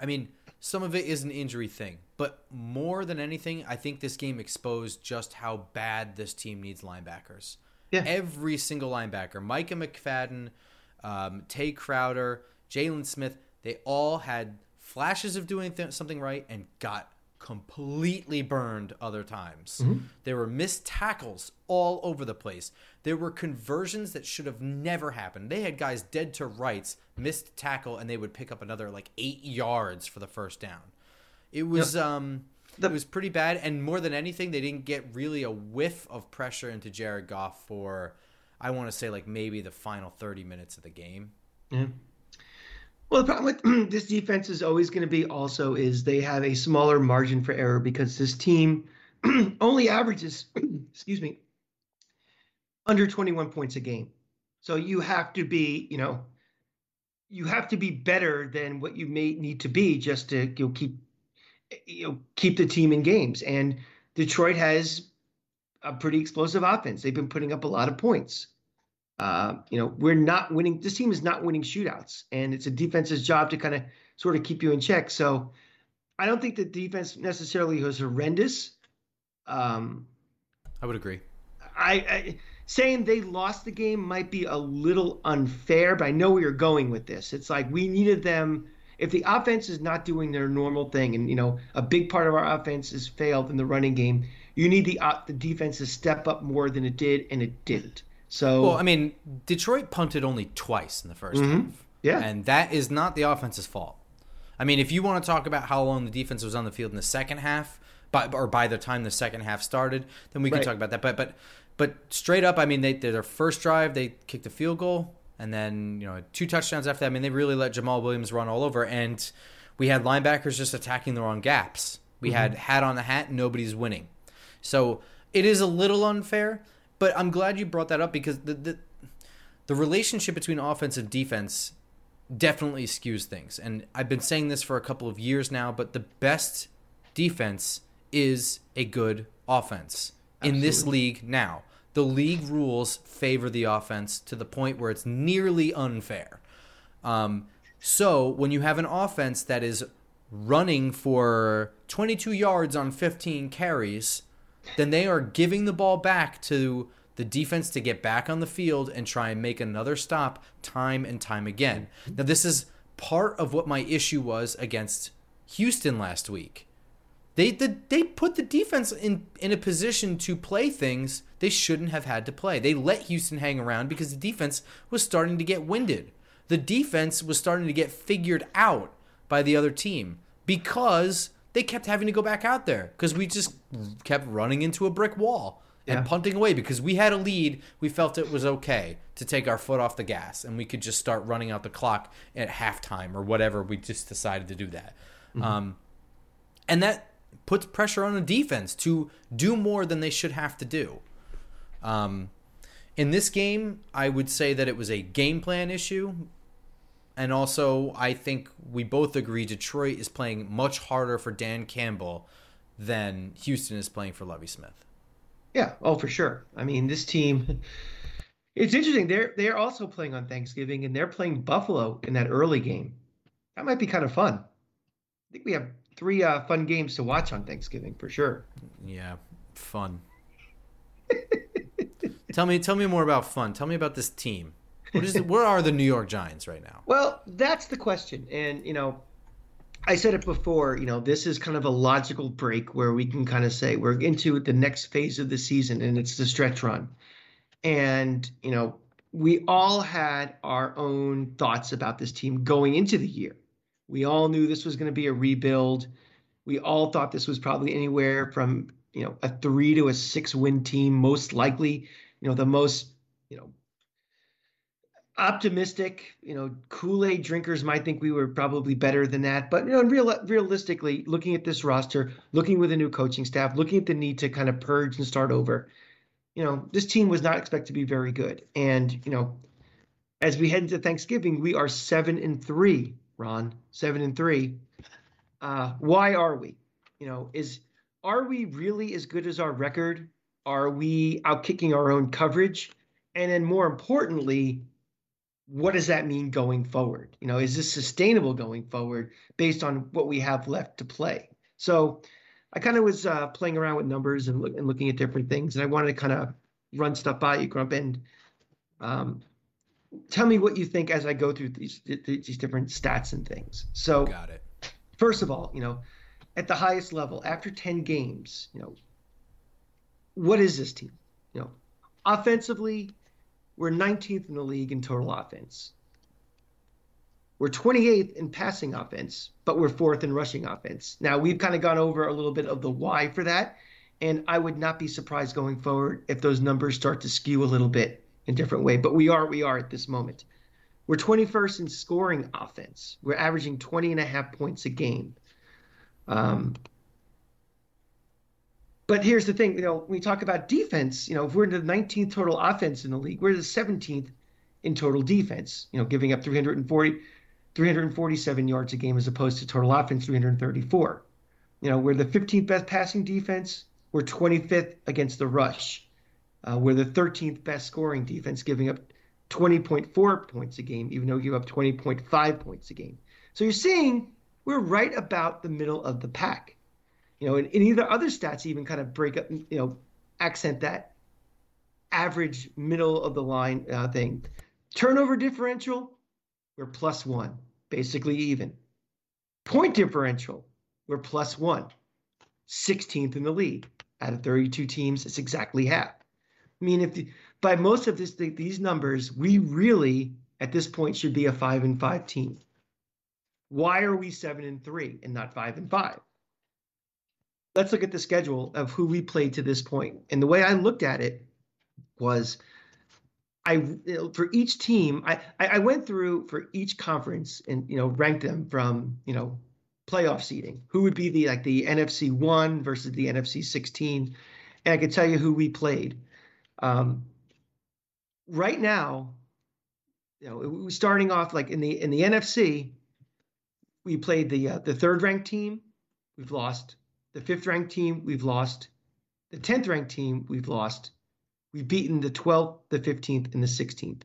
I mean, some of it is an injury thing, but more than anything, I think this game exposed just how bad this team needs linebackers. Yeah. Every single linebacker, Micah McFadden, um, Tae Crowder, Jaylon Smith, they all had flashes of doing th- something right and got completely burned other times. Mm-hmm. There were missed tackles all over the place. There were conversions that should have never happened. They had guys dead to rights, missed tackle, and they would pick up another like eight yards for the first down. It was yep. um the- it was pretty bad, and more than anything, they didn't get really a whiff of pressure into Jared Goff for I want to say like maybe the final thirty minutes of the game. Yeah. Well, the problem with (clears throat) this defense is always going to be also is they have a smaller margin for error because this team (clears throat) only averages, (clears throat) excuse me, under 21 points a game. So you have to be, you know, you have to be better than what you may need to be just to you know, keep you know keep the team in games. And Detroit has a pretty explosive offense. They've been putting up a lot of points. Uh, you know, we're not winning. This team is not winning shootouts, and it's a defense's job to kind of sort of keep you in check. So, I don't think the defense necessarily was horrendous. Um, I would agree. I, I saying they lost the game might be a little unfair, but I know where you're going with this. It's like we needed them. If the offense is not doing their normal thing, and you know a big part of our offense has failed in the running game, you need the uh, the defense to step up more than it did, and it didn't. So well, I mean, Detroit punted only twice in the 1st mm-hmm. half. Yeah, and that is not the offense's fault. I mean, if you want to talk about how long the defense was on the field in the second half, by or by the time the second half started, then we can Right. talk about that. But but but straight up, I mean, they their first drive they kicked a field goal, and then you know two touchdowns after that. I mean, they really let Jamaal Williams run all over, and we had linebackers just attacking the wrong gaps. We had hat on the hat, nobody's winning. So it is a little unfair, but I'm glad you brought that up because the the, the relationship between offense and defense definitely skews things. And I've been saying this for a couple of years now, but the best defense is a good offense in this league now. The league rules favor the offense to the point where it's nearly unfair. Um, so when you have an offense that is running for 22 yards on 15 carries, then they are giving the ball back to the defense to get back on the field and try and make another stop time and time again. Now, this is part of what my issue was against Houston last week. They the, they put the defense in in a position to play things they shouldn't have had to play. They let Houston hang around because the defense was starting to get winded. The defense was starting to get figured out by the other team because they kept having to go back out there because we just kept running into a brick wall and Yeah. punting away because we had a lead. We felt it was okay to take our foot off the gas and we could just start running out the clock at halftime or whatever. We just decided to do that. Um, and that puts pressure on the defense to do more than they should have to do. Um, in this game, I would say that it was a game plan issue. And also, I think we both agree Detroit is playing much harder for Dan Campbell than Houston is playing for Lovie Smith. Yeah, oh for sure. I mean, this team it's interesting. They're they're also playing on Thanksgiving and they're playing Buffalo in that early game. That might be kind of fun. I think we have three uh, fun games to watch on Thanksgiving for sure. Yeah, fun. (laughs) tell me, tell me more about fun. Tell me about this team. Where are the New York Giants right now? Well, that's the question. And, you know, I said it before, you know, this is kind of a logical break where we can kind of say we're into the next phase of the season and it's the stretch run. And, you know, we all had our own thoughts about this team going into the year. We all knew this was going to be a rebuild. We all thought this was probably anywhere from, you know, a three to a six win team, most likely, you know, the most, you know, optimistic. You know, Kool Aid drinkers might think we were probably better than that, but you know, real, realistically, looking at this roster, looking with a new coaching staff, looking at the need to kind of purge and start over, you know, this team was not expected to be very good. And you know, as we head into Thanksgiving, we are seven and three. Ron, seven and three. Uh, why are we? You know, is are we really as good as our record? Are we outkicking our own coverage? And then more importantly, what does that mean going forward? You know, is this sustainable going forward based on what we have left to play? So I kind of was uh, playing around with numbers and, look, and looking at different things, and I wanted to kind of run stuff by you, Grump, and um, tell me what you think as I go through these these different stats and things. So Got it. first of all, you know, at the highest level, after 10 games, you know, what is this team? You know, offensively, we're 19th in the league in total offense. We're 28th in passing offense, but we're fourth in rushing offense. Now, we've kind of gone over a little bit of the why for that, and I would not be surprised going forward if those numbers start to skew a little bit in a different way, but we are we are at this moment. We're 21st in scoring offense. We're averaging 20 and a half points a game. Um, but here's the thing, you know, when we talk about defense, you know, if we're in the 19th total offense in the league, we're the 17th in total defense, you know, giving up 340, 347 yards a game as opposed to total offense 334. You know, we're the 15th best passing defense. We're 25th against the rush. Uh, we're the 13th best scoring defense, giving up 20.4 points a game, even though we give up 20.5 points a game. So you're seeing we're right about the middle of the pack. You know, and any of the other stats even kind of break up, you know, accent that average middle of the line uh, thing. Turnover differential, we're plus one, basically even. Point differential, we're plus one. 16th in the league. Out of 32 teams, it's exactly half. I mean, if the, by most of this, these numbers, we really at this point should be a five and five team. Why are we seven and three and not five and five? Let's look at the schedule of who we played to this point. And the way I looked at it was I for each team, I, I went through for each conference and you know ranked them from you know playoff seeding. Who would be the like the NFC one versus the NFC sixteen, and I could tell you who we played. Um, right now, you know, starting off like in the in the NFC, we played the uh, the third ranked team, we've lost. The fifth ranked team, we've lost. The tenth ranked team, we've lost. We've beaten the 12th, the 15th, and the 16th.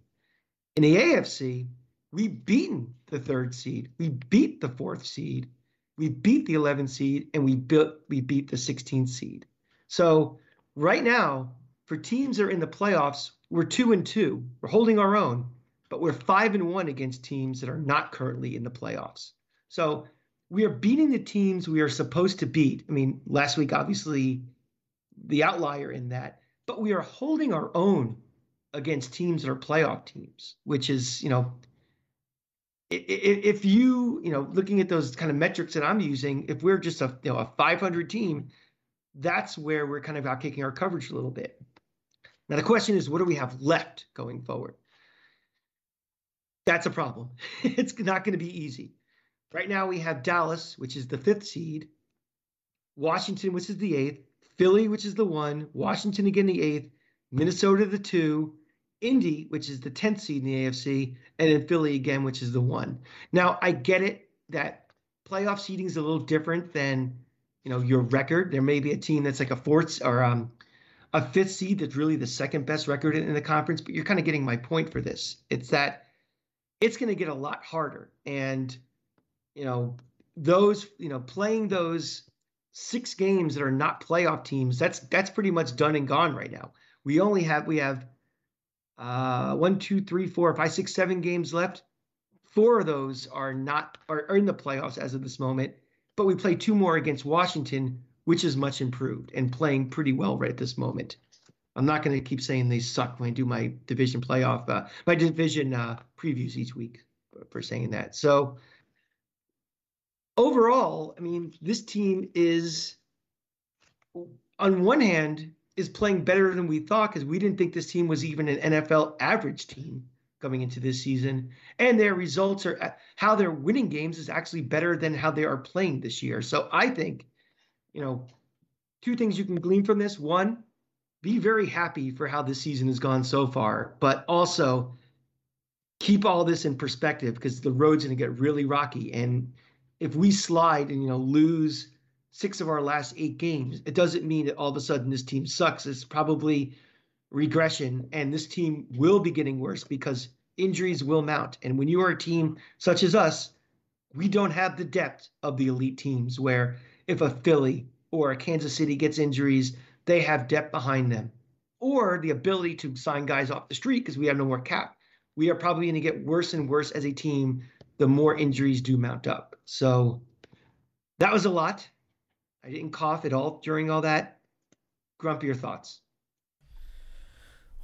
In the AFC, we've beaten the third seed. We beat the fourth seed. We beat the 11th seed, and we built we beat the 16th seed. So right now, for teams that are in the playoffs, we're two and two. We're holding our own, but we're five and one against teams that are not currently in the playoffs. So we are beating the teams we are supposed to beat. I mean, last week, obviously, the outlier in that, but we are holding our own against teams that are playoff teams, which is, you know, if you, you know, looking at those kind of metrics that I'm using, if we're just a, you know, a 500 team, that's where we're kind of out kicking our coverage a little bit. Now, the question is, what do we have left going forward? That's a problem. (laughs) it's not going to be easy. Right now, we have Dallas, which is the fifth seed, Washington, which is the eighth, Philly, which is the one, Washington again, the eighth, Minnesota, the two, Indy, which is the 10th seed in the AFC, and then Philly again, which is the one. Now, I get it that playoff seeding is a little different than you know your record. There may be a team that's like a fourth or um, a fifth seed that's really the second best record in the conference, but you're kind of getting my point for this. It's that it's going to get a lot harder, and you know those you know playing those six games that are not playoff teams, that's that's pretty much done and gone right now. We only have we have uh, one, two, three, four, five, six, seven games left. Four of those are not are, are in the playoffs as of this moment, but we play two more against Washington, which is much improved and playing pretty well right at this moment. I'm not going to keep saying they suck when I do my division playoff, uh, my division uh, previews each week for saying that. So overall, I mean, this team is, on one hand, is playing better than we thought because we didn't think this team was even an NFL average team coming into this season. And their results are how they're winning games is actually better than how they are playing this year. So I think, you know, two things you can glean from this. One, be very happy for how this season has gone so far, but also keep all this in perspective because the road's going to get really rocky. And if we slide and you know lose six of our last eight games, it doesn't mean that all of a sudden this team sucks. It's probably regression, and this team will be getting worse because injuries will mount. And when you are a team such as us, we don't have the depth of the elite teams where if a Philly or a Kansas City gets injuries, they have depth behind them or the ability to sign guys off the street because we have no more cap. We are probably going to get worse and worse as a team the more injuries do mount up. So that was a lot. I didn't cough at all during all that. Grumpier thoughts?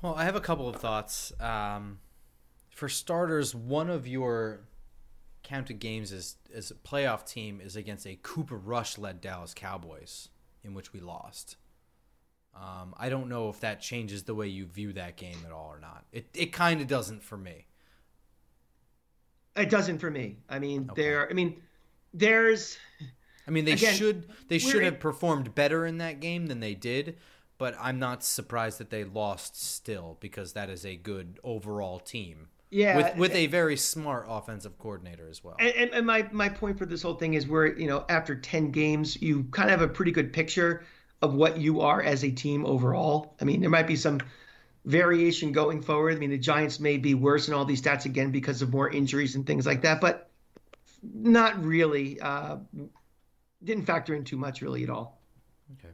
Well, I have a couple of thoughts. Um, for starters, one of your counted games as as a playoff team is against a Cooper Rush led Dallas Cowboys, in which we lost. Um, I don't know if that changes the way you view that game at all or not. It it kind of doesn't for me. It doesn't for me. I mean, okay. there. I mean, there's. I mean, they again, should they should have performed better in that game than they did, but I'm not surprised that they lost still because that is a good overall team. Yeah, with with eh a very smart offensive coordinator as well. And, and, my my point for this whole thing is where you know after ten games you kind of have a pretty good picture of what you are as a team overall. I mean, there might be some variation going forward. I mean, the Giants may be worse in all these stats again because of more injuries and things like that, but not really. Uh, didn't factor in too much really at all. Okay.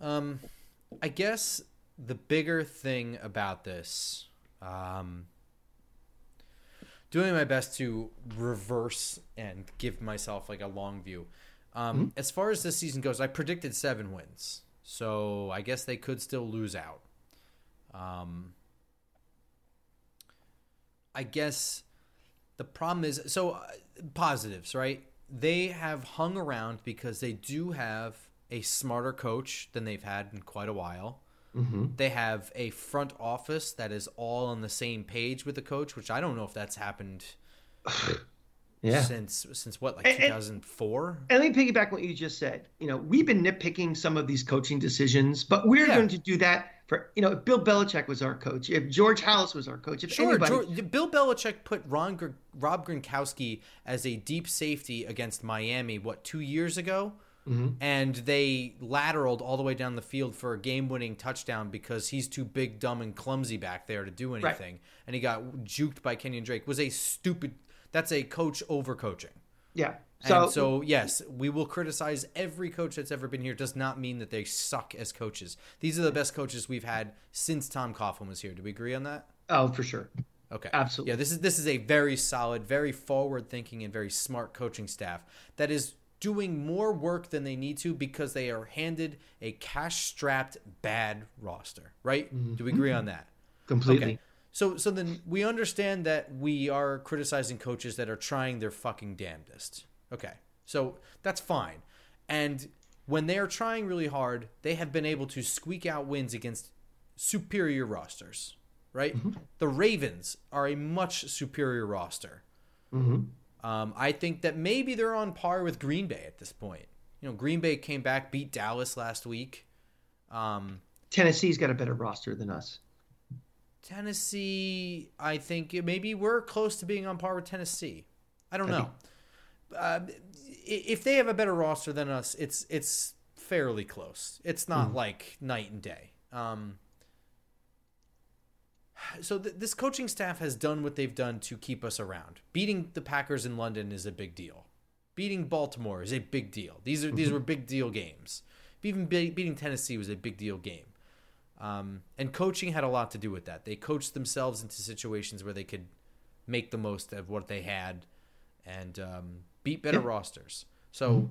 Um, I guess the bigger thing about this, um, doing my best to reverse and give myself like a long view. Um, mm-hmm. As far as this season goes, I predicted seven wins, so I guess they could still lose out. Um, I guess the problem is so uh, positives, right? They have hung around because they do have a smarter coach than they've had in quite a while. Mm-hmm. They have a front office that is all on the same page with the coach, which I don't know if that's happened (sighs) Yeah. since since what like And- and- 2004. And let me piggyback on what you just said. You know, we've been nitpicking some of these coaching decisions, but we're Yeah. going to do that for you know. If Bill Belichick was our coach, if George Halas was our coach, if Sure, anybody, George, Bill Belichick put Ron Rob Gronkowski as a deep safety against Miami what two years ago, Mm-hmm. and they lateraled all the way down the field for a game-winning touchdown because he's too big, dumb, and clumsy back there to do anything, and he got juked by Kenyon Drake. Was a stupid. That's a coach overcoaching. yeah. So, So, so yes, we will criticize every coach that's ever been here. Does not mean that they suck as coaches. These are the best coaches we've had since Tom Coughlin was here. Do we agree on that? oh, for sure. Okay. Absolutely. Yeah, this is this is a very solid, very forward thinking and very smart coaching staff that is doing more work than they need to because they are handed a cash strapped bad roster. Right? Mm-hmm. Do we agree on that? Completely. Okay. So so then we understand that we are criticizing coaches that are trying their fucking damnedest. Okay. So that's fine. And when they are trying really hard, they have been able to squeak out wins against superior rosters, right? The Ravens are a much superior roster. hmm Um, I think that maybe they're on par with Green Bay at this point. You know, Green Bay came back, beat Dallas last week. Um, Tennessee's got a better roster than us. Tennessee, I think maybe we're close to being on par with Tennessee. I don't know. Uh, if they have a better roster than us, it's it's fairly close. It's not like night and day. Um, so th- this coaching staff has done what they've done to keep us around. Beating the Packers in London is a big deal. Beating Baltimore is a big deal. These are these were big deal games. Even be- beating Tennessee was a big deal game. Um, and coaching had a lot to do with that. They coached themselves into situations where they could make the most of what they had and um, beat better Yeah. rosters. So,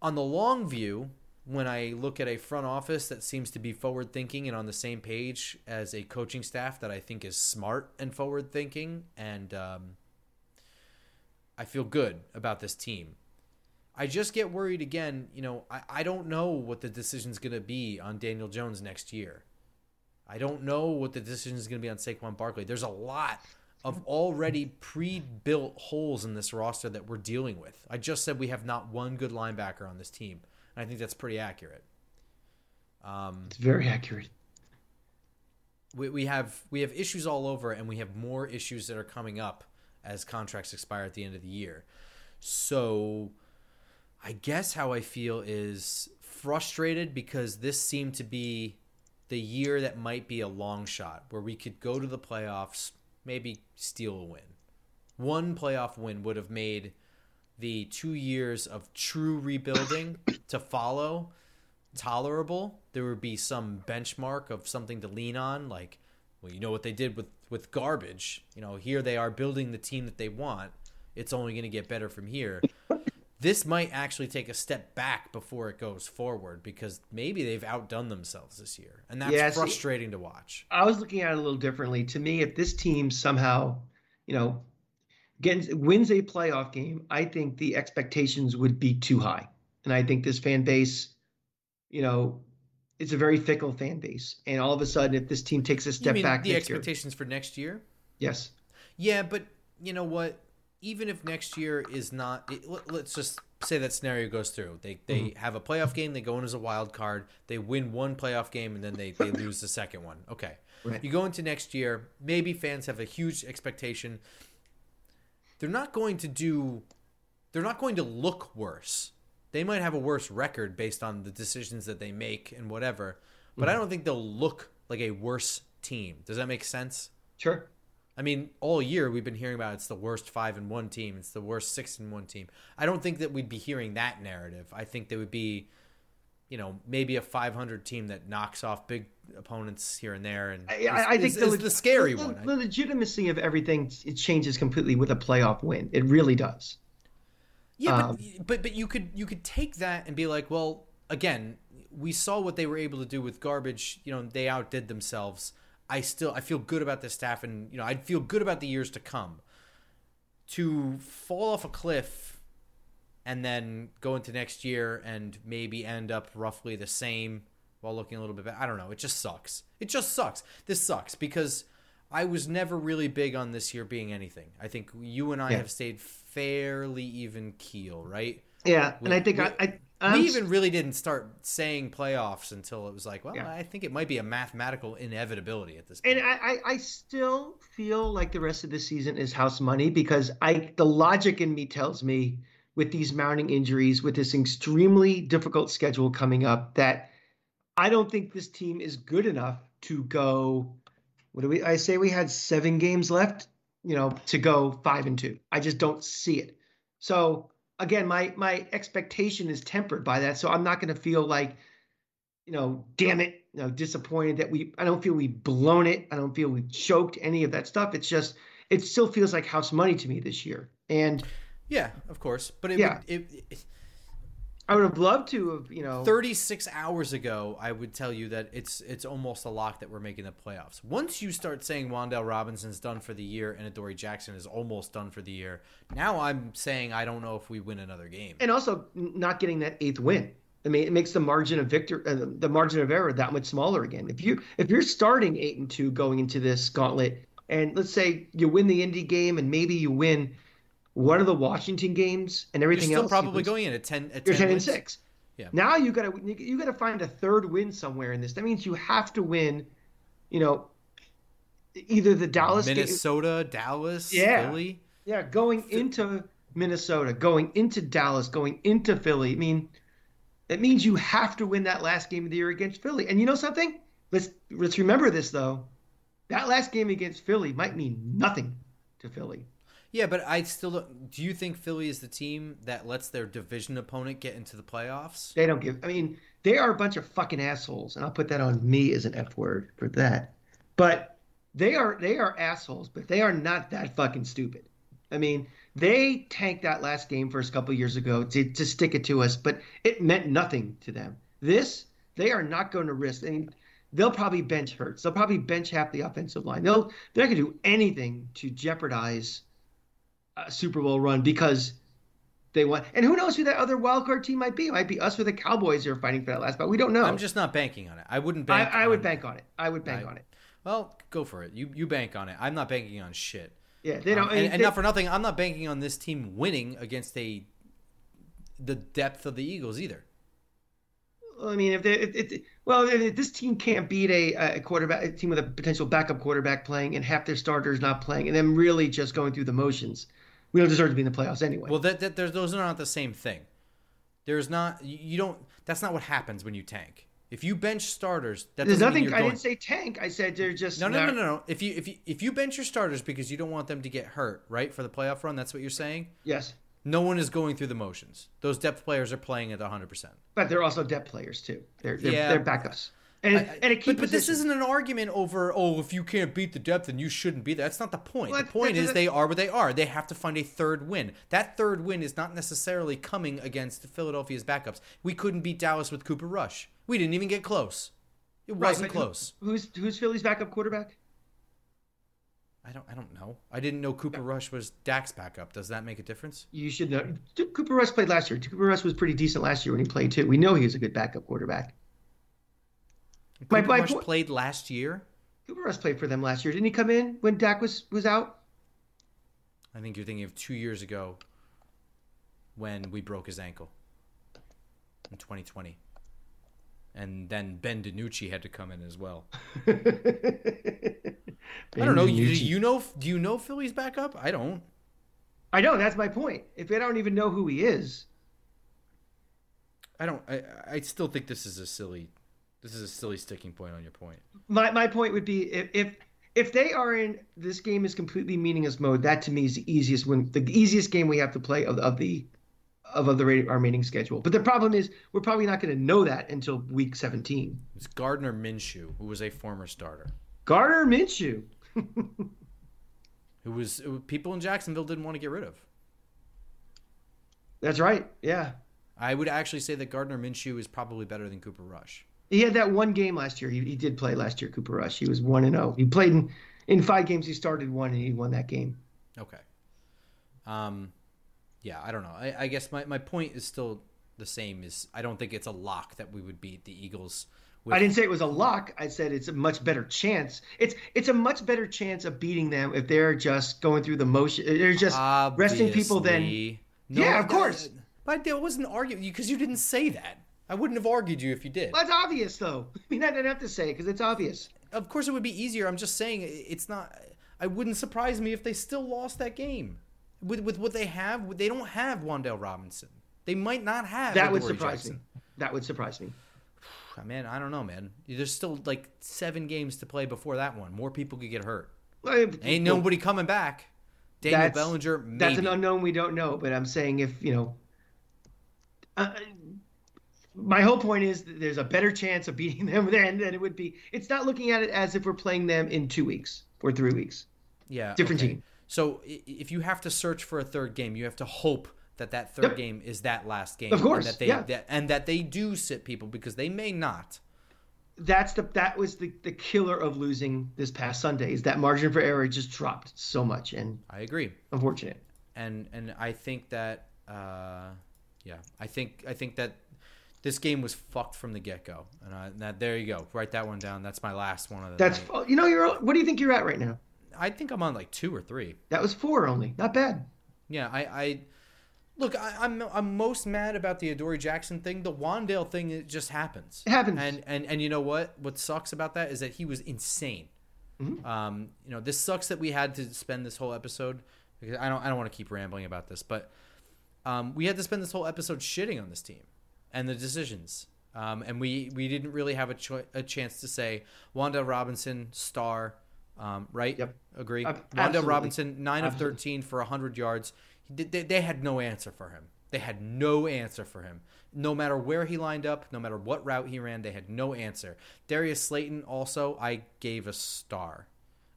on the long view, when I look at a front office that seems to be forward thinking and on the same page as a coaching staff that I think is smart and forward thinking, and um, I feel good about this team. I just get worried again. You know, I, I don't know what the decision's going to be on Daniel Jones next year. I don't know what the decision is going to be on Saquon Barkley. There's a lot of already pre-built holes in this roster that we're dealing with. I just said we have not one good linebacker on this team, and I think that's pretty accurate. Um, It's very accurate. we, we have we have issues all over, and we have more issues that are coming up as contracts expire at the end of the year. So, I guess how I feel is frustrated because this seemed to be the year that might be a long shot where we could go to the playoffs, maybe steal a win. One playoff win would have made the two years of true rebuilding (coughs) to follow tolerable. There would be some benchmark of something to lean on, like, well, you know what they did with with garbage. You know, here they are building the team that they want. It's only going to get better from here. This might actually take a step back before it goes forward because maybe they've outdone themselves this year, and that's Yeah, see- frustrating to watch. I was looking at it a little differently. To me, if this team somehow, you know, gets wins a playoff game, I think the expectations would be too high. And I think this fan base, you know, it's a very fickle fan base. And all of a sudden, if this team takes a step back the next year, expectations for next year? yes, Yeah, but you know what? Even if next year is not, it, let- let's just say that scenario goes through. They they Mm-hmm. have a playoff game. They go in as a wild card. They win one playoff game, and then they they (laughs) lose the second one. Okay, Right. you go into next year. Maybe fans have a huge expectation. They're not going to do. They're not going to look worse. They might have a worse record based on the decisions that they make and whatever. But I Mm-hmm. don't think they'll look like a worse team. Does that make sense? sure. I mean, all year we've been hearing about it's the worst five and one team, it's the worst six and one team. I don't think that we'd be hearing that narrative. I think there would be, you know, maybe a 500 team that knocks off big opponents here and there, and I, I, I think is, is the scary the, one. The legitimacy of everything it changes completely with a playoff win. It really does. Yeah, Um, but, but but you could you could take that and be like, well, again, we saw what they were able to do with garbage. You know, they outdid themselves. I still I feel good about this staff, and you know, I'd feel good about the years to come. To fall off a cliff and then go into next year and maybe end up roughly the same while looking a little bit better. I don't know. It just sucks. It just sucks. This sucks because I was never really big on this year being anything. I think you and I Yeah. have stayed fairly even keel, right? Yeah, We- and I think we- I, I I'm we even really didn't start saying playoffs until it was like, well, Yeah. I think it might be a mathematical inevitability at this point. And I, I, I still feel like the rest of the season is house money because I the logic in me tells me with these mounting injuries, with this extremely difficult schedule coming up, that I don't think this team is good enough to go. What do we? I say we had seven games left, you know, to go five and two. I just don't see it. So again, my my expectation is tempered by that. So I'm not going to feel like you know, damn it, you know, disappointed that we I don't feel we've blown it. I don't feel we've choked any of that stuff. It's just it still feels like house money to me this year. And yeah, of course. But it, Yeah. would, it, it I would have loved to have, you know 36 hours ago, I would tell you that it's it's almost a lock that we're making the playoffs. Once you start saying Wan'Dale Robinson's done for the year and Adoree Jackson is almost done for the year, now I'm saying I don't know if we win another game. and also not getting that eighth win. I mean, it makes the margin of victor uh, the margin of error that much smaller again. If you if you're starting 8 and 2 going into this gauntlet and let's say you win the Indy game and maybe you win one of the Washington games and You're everything still else probably going in at 10 at 10, You're ten and six. Yeah. Now you gotta you, you gotta find a third win somewhere in this. That means you have to win. You know, either the Dallas game, Minnesota, Dallas, Yeah. Philly. yeah, going into Minnesota, going into Dallas, going into Philly. I mean, it means you have to win that last game of the year against Philly. And you know something? Let's let's remember this though. That last game against Philly might mean nothing to Philly. Yeah, but I still don't. Do you think Philly is the team that lets their division opponent get into the playoffs? They don't give. I mean, they are a bunch of fucking assholes, and I'll put that on me as an F word for that. But they are they are assholes, but they are not that fucking stupid. I mean, they tanked that last game first couple years ago to, to stick it to us, but it meant nothing to them. This they are not going to risk. I mean, they'll probably bench Hurts. They'll probably bench half the offensive line. They'll they're not going to do anything to jeopardize a Super Bowl run because they want. And who knows who that other wild card team might be? It might be us or the Cowboys who are fighting for that last spot. We don't know. I'm just not banking on it. I wouldn't I, bank. I would on- bank on it. I would bank I- on it. Well, go for it. You you bank on it. I'm not banking on shit. Yeah, they don't. Um, I and, and they- not for nothing, I'm not banking on this team winning against a the depth of the Eagles either. I mean, if they, if, if, well, if this team can't beat a, a quarterback, a team with a potential backup quarterback playing, and half their starters not playing, and them really just going through the motions, we don't deserve to be in the playoffs anyway. Well, that, that there's, those are not the same thing. There's not you don't. That's not what happens when you tank. If you bench starters, that There's doesn't mean nothing. I going. didn't say tank. I said they're just no, no, no, no, no. If you if you if you bench your starters because you don't want them to get hurt, right, for the playoff run, that's what you're saying. Yes, No one is going through the motions. Those depth players are playing at 100. percent but they're also depth players too. They're they're, Yeah. they're backups. And and a key but, but this isn't an argument over oh if you can't beat the depth then you shouldn't be there. That's not the point. Well, the point is they are what they are. They have to find a third win. That third win is not necessarily coming against Philadelphia's backups. We couldn't beat Dallas with Cooper Rush. We didn't even get close. It wasn't who- close. Who's who's Philly's backup quarterback? I don't I don't know. I didn't know Cooper Rush was Dak's backup. Does that make a difference? You should know. Cooper Rush played last year. Cooper Rush was pretty decent last year when he played too. We know he was a good backup quarterback. My- Cooper my Rush po- played last year. Cooper Rush played for them last year. Didn't he come in when Dak was was out? I think you're thinking of two years ago when we broke his ankle in 2020. And then Ben DiNucci had to come in as well. (laughs) I don't know. You, do you know? Do you know Philly's backup? I don't. I know that's my point. If I don't even know who he is, I don't. I, I still think this is a silly. This is a silly sticking point on your point. my my point would be if if if they are in this game is completely meaningless mode, that to me is the easiest win, the easiest game we have to play of, of the of, of the ra- our remaining schedule. But the problem is we're probably not going to know that until week 17. It's Gardner Minshew, who was a former starter, Gardner Minshew. (laughs) who was who people in Jacksonville didn't want to get rid of. That's right. Yeah. I would actually say that Gardner Minshew is probably better than Cooper Rush. He had that one game last year. He, he did play last year, Cooper Rush. He was 1 and 0. He played in, in five games. He started one and he won that game. Okay. Um, yeah, I don't know. I, I guess my, my point is still the same. Is I don't think it's a lock that we would beat the Eagles. With... I didn't say it was a lock. I said it's a much better chance. It's it's a much better chance of beating them if they're just going through the motion. They're just Obviously. resting people. Then no, yeah, of course. But I wasn't arguing because you didn't say that. I wouldn't have argued you if you did. That's obvious, though. (laughs) I mean, I didn't have to say it because it's obvious. Of course, it would be easier. I'm just saying it's not. I wouldn't surprise me if they still lost that game with with what they have. They don't have Wan'Dale Robinson. They might not have. That would surprise Jackson. me. That would surprise me. (sighs) Man, I don't know, man. There's still like seven games to play before that one. More people could get hurt. Well, Ain't nobody coming back. Daniel that's, Bellinger. Maybe. That's an unknown we don't know. But I'm saying if you know, uh, my whole point is there's a better chance of beating (laughs) them than, than it would be. It's not looking at it as if we're playing them in two weeks or three weeks. Yeah, different okay. team. So if you have to search for a third game, you have to hope that that third yep. game is that last game. Of course, and that they yeah. that, and that they do sit people because they may not. That's the that was the the killer of losing this past Sunday is that margin for error just dropped so much and I agree. Unfortunate. And and I think that uh, yeah, I think I think that this game was fucked from the get go. And uh, that there you go. Write that one down. That's my last one of the. That's night. you know you're. What do you think you're at right now? I think I'm on like two or three. That was four only. Not bad. Yeah, I, I look. I, am I'm, I'm most mad about the Adoree Jackson thing. The Wan'Dale thing. It just happens. It happens. And and and you know what? What sucks about that is that he was insane. Mm-hmm. Um, you know, this sucks that we had to spend this whole episode because I don't I don't want to keep rambling about this, but um, we had to spend this whole episode shitting on this team and the decisions. Um, and we, we didn't really have a, cho- a chance to say Wan'Dale Robinson star, um, right? Yep. Agree. Uh, Wan'Dale Robinson nine absolutely. of thirteen for hundred yards. They, they had no answer for him. They had no answer for him. No matter where he lined up, no matter what route he ran, they had no answer. Darius Slayton also, I gave a star.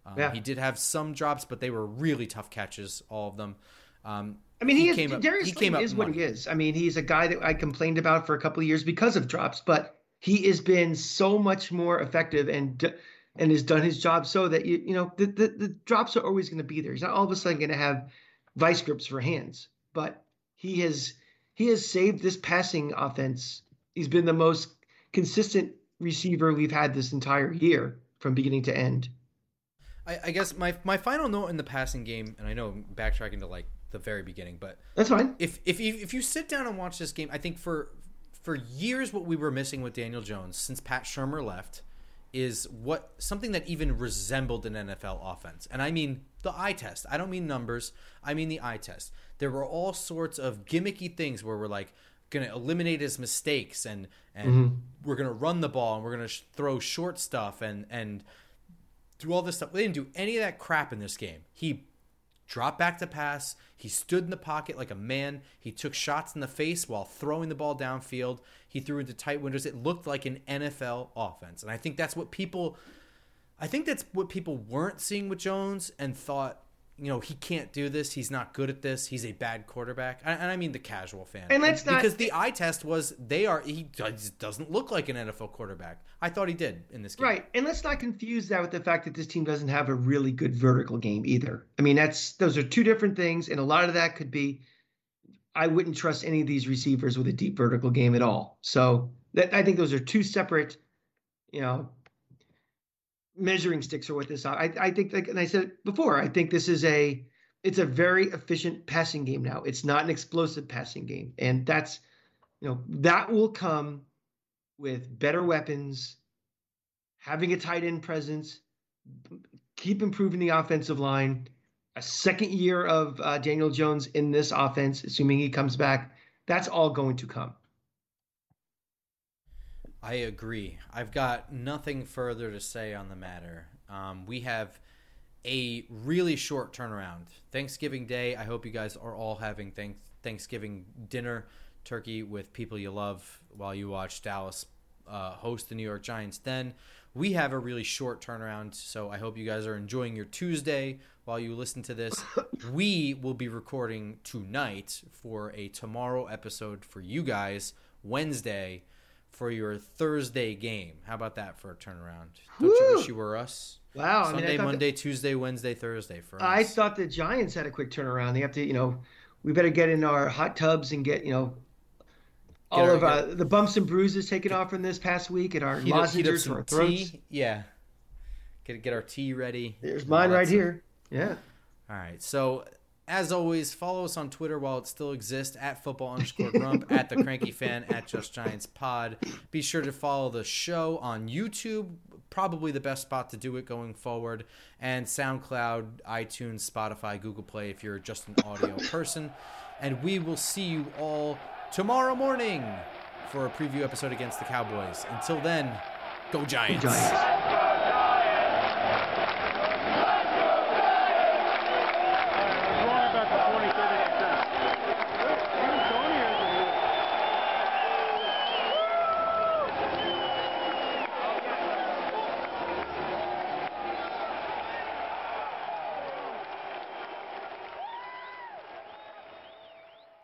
Um, yeah. He did have some drops, but they were really tough catches, all of them. Um, I mean, he, he is, up, Darius he came up is what he is. I mean, he's a guy that I complained about for a couple of years because of drops, but he has been so much more effective and and has done his job so that you you know the the, the drops are always going to be there. He's not all of a sudden going to have vice grips for hands, but he has he has saved this passing offense. He's been the most consistent receiver we've had this entire year from beginning to end. I, I guess my my final note in the passing game, and I know I'm backtracking to like the very beginning, but that's fine. If if you, if you sit down and watch this game, I think for for years what we were missing with Daniel Jones since Pat Shurmur left is what something that even resembled an NFL offense. And I mean the eye test. I don't mean numbers. I mean the eye test. There were all sorts of gimmicky things where we're like going to eliminate his mistakes and and mm-hmm. we're going to run the ball and we're going to sh- throw short stuff and and do all this stuff. They didn't do any of that crap in this game. He dropped back to pass. He stood in the pocket like a man. He took shots in the face while throwing the ball downfield. He threw into tight windows. It looked like an NFL offense. And I think that's what people I think that's what people weren't seeing with Jones and thought you know he can't do this. He's not good at this. He's a bad quarterback, and I mean the casual fan. And let's not because the eye test was they are he doesn't look like an NFL quarterback. I thought he did in this game. Right, and let's not confuse that with the fact that this team doesn't have a really good vertical game either. I mean that's those are two different things, and a lot of that could be. I wouldn't trust any of these receivers with a deep vertical game at all. So that I think those are two separate, you know, measuring sticks are what this. I I think like and I said before, I think this is a it's a very efficient passing game now. It's not an explosive passing game, and that's you know that will come with better weapons, having a tight end presence, keep improving the offensive line. A second year of uh, Daniel Jones in this offense, assuming he comes back, that's all going to come. I agree. I've got nothing further to say on the matter. Um, we have a really short turnaround. Thanksgiving Day. I hope you guys are all having thank- Thanksgiving dinner, turkey with people you love while you watch Dallas uh, host the New York Giants. Then we have a really short turnaround. So I hope you guys are enjoying your Tuesday while you listen to this. (coughs) we will be recording tonight for a tomorrow episode for you guys, Wednesday for your Thursday game. How about that for a turnaround? Don't you wish you were us? Wow. Sunday, I mean, Monday, Tuesday, Wednesday, Thursday for us. I thought the Giants had a quick turnaround. They have to, you know, we better get in our hot tubs and get you know all our- of uh, the bumps and bruises taken off from this past week and our Heat up, heat up lozenges our some throats. tea. Yeah. Get get our tea ready. There's mine right stuff. here. Yeah. All right. So as always, follow us on Twitter while it still exists at football underscore grump, at the cranky fan, at Just Giants Pod. Be sure to follow the show on YouTube, probably the best spot to do it going forward, and SoundCloud, iTunes, Spotify, Google Play if you're just an audio person. And we will see you all tomorrow morning for a preview episode against the Cowboys. Until then, go Giants. Giants.